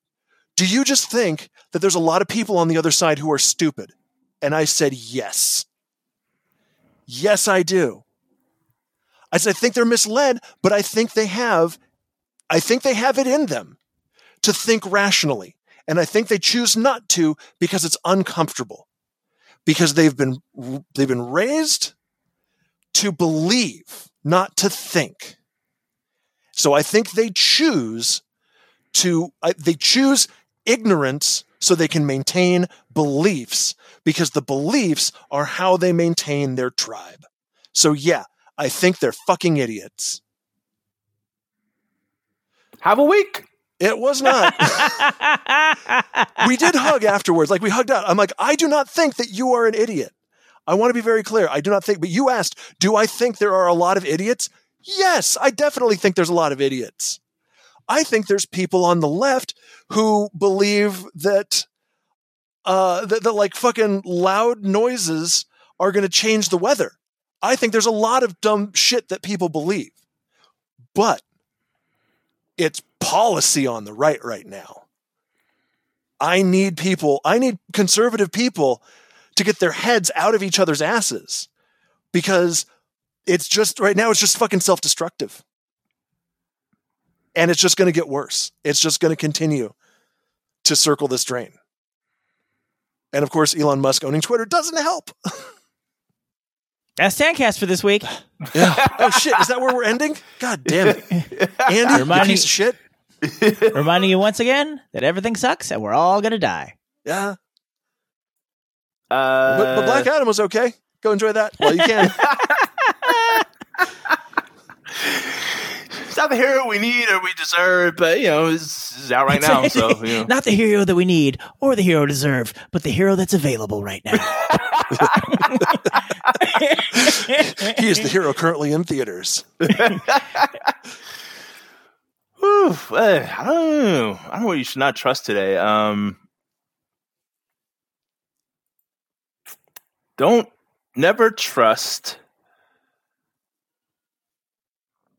Do you just think that there's a lot of people on the other side who are stupid? And I said, Yes. Yes, I do. I think they're misled, but I think they have, I think they have it in them to think rationally. And I think they choose not to because it's uncomfortable because they've been they've been raised to believe, not to think. So I think they choose to they choose ignorance so they can maintain beliefs because the beliefs are how they maintain their tribe. So yeah, I think they're fucking idiots. Have a week. It was not. *laughs* we did hug afterwards. Like we hugged out. I'm like, I do not think that you are an idiot. I want to be very clear. I do not think, but you asked, do I think there are a lot of idiots? Yes, I definitely think there's a lot of idiots. I think there's people on the left who believe that, uh, that, that like fucking loud noises are going to change the weather. I think there's a lot of dumb shit that people believe, but it's policy on the right right now. I need people, I need conservative people to get their heads out of each other's asses because it's just right now, it's just fucking self destructive. And it's just going to get worse. It's just going to continue to circle this drain. And of course, Elon Musk owning Twitter doesn't help. *laughs* That's Tancast for this week. yeah. Oh shit! Is that where we're ending? God damn it, *laughs* Andy, you Reminding- piece of shit. *laughs* Reminding you once again that everything sucks and we're all gonna die. Yeah, Uh, but, but Black Adam was okay. Go enjoy that while you can. It's not the hero we need or we deserve, but you know, it's, it's out right now. So *laughs* you know. Not the hero that we need or the hero deserve, but the hero that's available right now. *laughs* he is the hero currently in theaters. *laughs* Whew, eh, I don't know. I don't know what you should not trust today. Um, don't never trust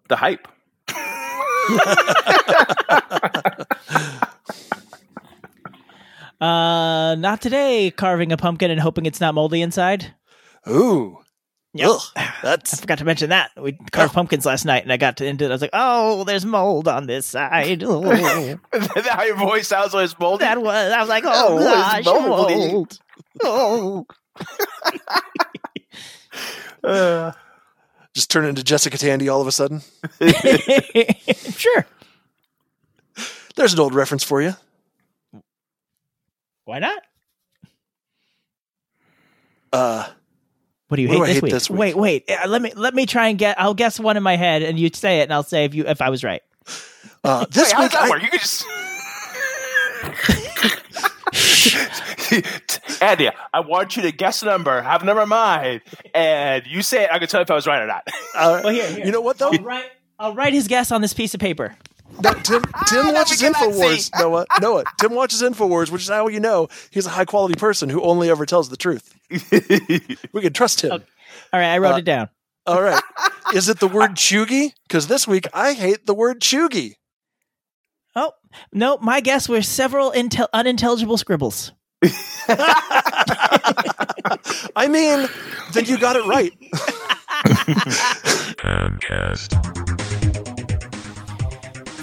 the hype. Uh, not today. Carving a pumpkin and hoping it's not moldy inside. Ooh, Yep. Ugh, I forgot to mention that we carved pumpkins last night, and I got to into it. I was like, "Oh, there's mold on this side." *laughs* Oh. How your voice sounds when it's moldy. that was. I was like, "Oh, Oh, gosh, it's mold." Oh. *laughs* *laughs* Uh, just turn into Jessica Tandy all of a sudden. *laughs* sure. There's an old reference for you. Why not? Uh, What do you What hate, do this, hate week? this week? Wait, wait. uh, Let me let me try and get. I'll guess one in my head, and you say it, and I'll say if you if I was right. uh, this Wait, how week, that I- You could just. *laughs* *laughs* *laughs* Andy, I want you to guess a number, have a number in mind, and you say it. I can tell if I was right or not. uh, Well, here, here. you know what though? I'll write. I'll write his guess on this piece of paper. No, Tim, Tim watches we Infowars. Noah, *laughs* Noah. Tim watches Infowars, which is how you know he's a high quality person who only ever tells the truth. *laughs* We can trust him. All right, I wrote Uh, it down. All right. Is it the word chuggy? Because this week I hate the word chuggy. No, my guess were several intel- unintelligible scribbles. *laughs* *laughs* I mean, then you got it right. *laughs*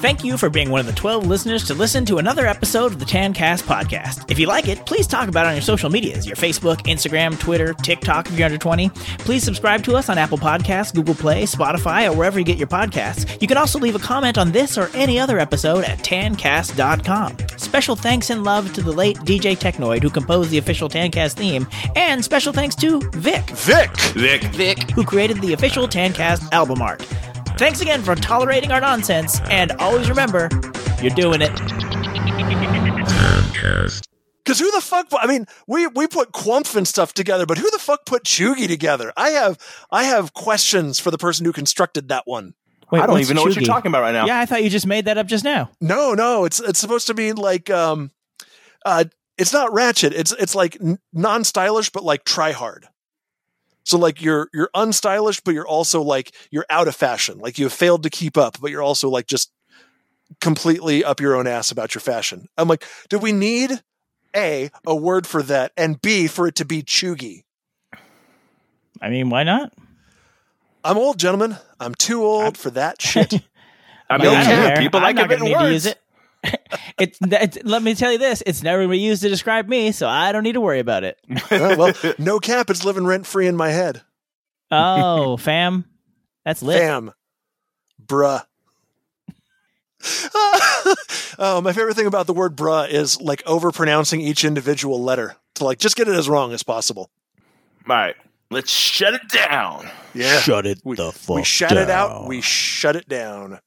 Thank you for being one of the 12 listeners to listen to another episode of the Tancast podcast. If you like it, please talk about it on your social medias your Facebook, Instagram, Twitter, TikTok if you're under 20. Please subscribe to us on Apple Podcasts, Google Play, Spotify, or wherever you get your podcasts. You can also leave a comment on this or any other episode at tancast.com. Special thanks and love to the late DJ Technoid who composed the official Tancast theme, and special thanks to Vic Vic. Vic, Vic. who created the official Tancast album art. Thanks again for tolerating our nonsense, and always remember, you're doing it. Sandcast. Because who the fuck? I mean, we we put Quumph and stuff together, but who the fuck put Chugi together? I have I have questions for the person who constructed that one. Wait, I don't even know what you're talking about right now. Yeah, I thought you just made that up just now. No, no, it's it's supposed to be like um, uh, it's not ratchet. It's it's like non-stylish, but like try hard. So like you're you're unstylish, but you're also like you're out of fashion. Like you have failed to keep up, but you're also like just completely up your own ass about your fashion. I'm like, do we need a a word for that, and b for it to be chuggy? I mean, why not? I'm old, gentlemen. I'm too old for that shit. *laughs* I Like, mean, I don't care. people I'm like not it gonna in need to words. use it. *laughs* it's, it's let me tell you this: it's never been used to describe me, so I don't need to worry about it. *laughs* Uh, well, no cap. It's living rent free in my head. Oh, *laughs* fam, that's lit. Bam. Bruh. oh, my favorite thing about the word bruh is like over pronouncing each individual letter to like just get it as wrong as possible. All right, let's shut it down. Yeah. Shut it We- the fuck we shut it out. We shut it down.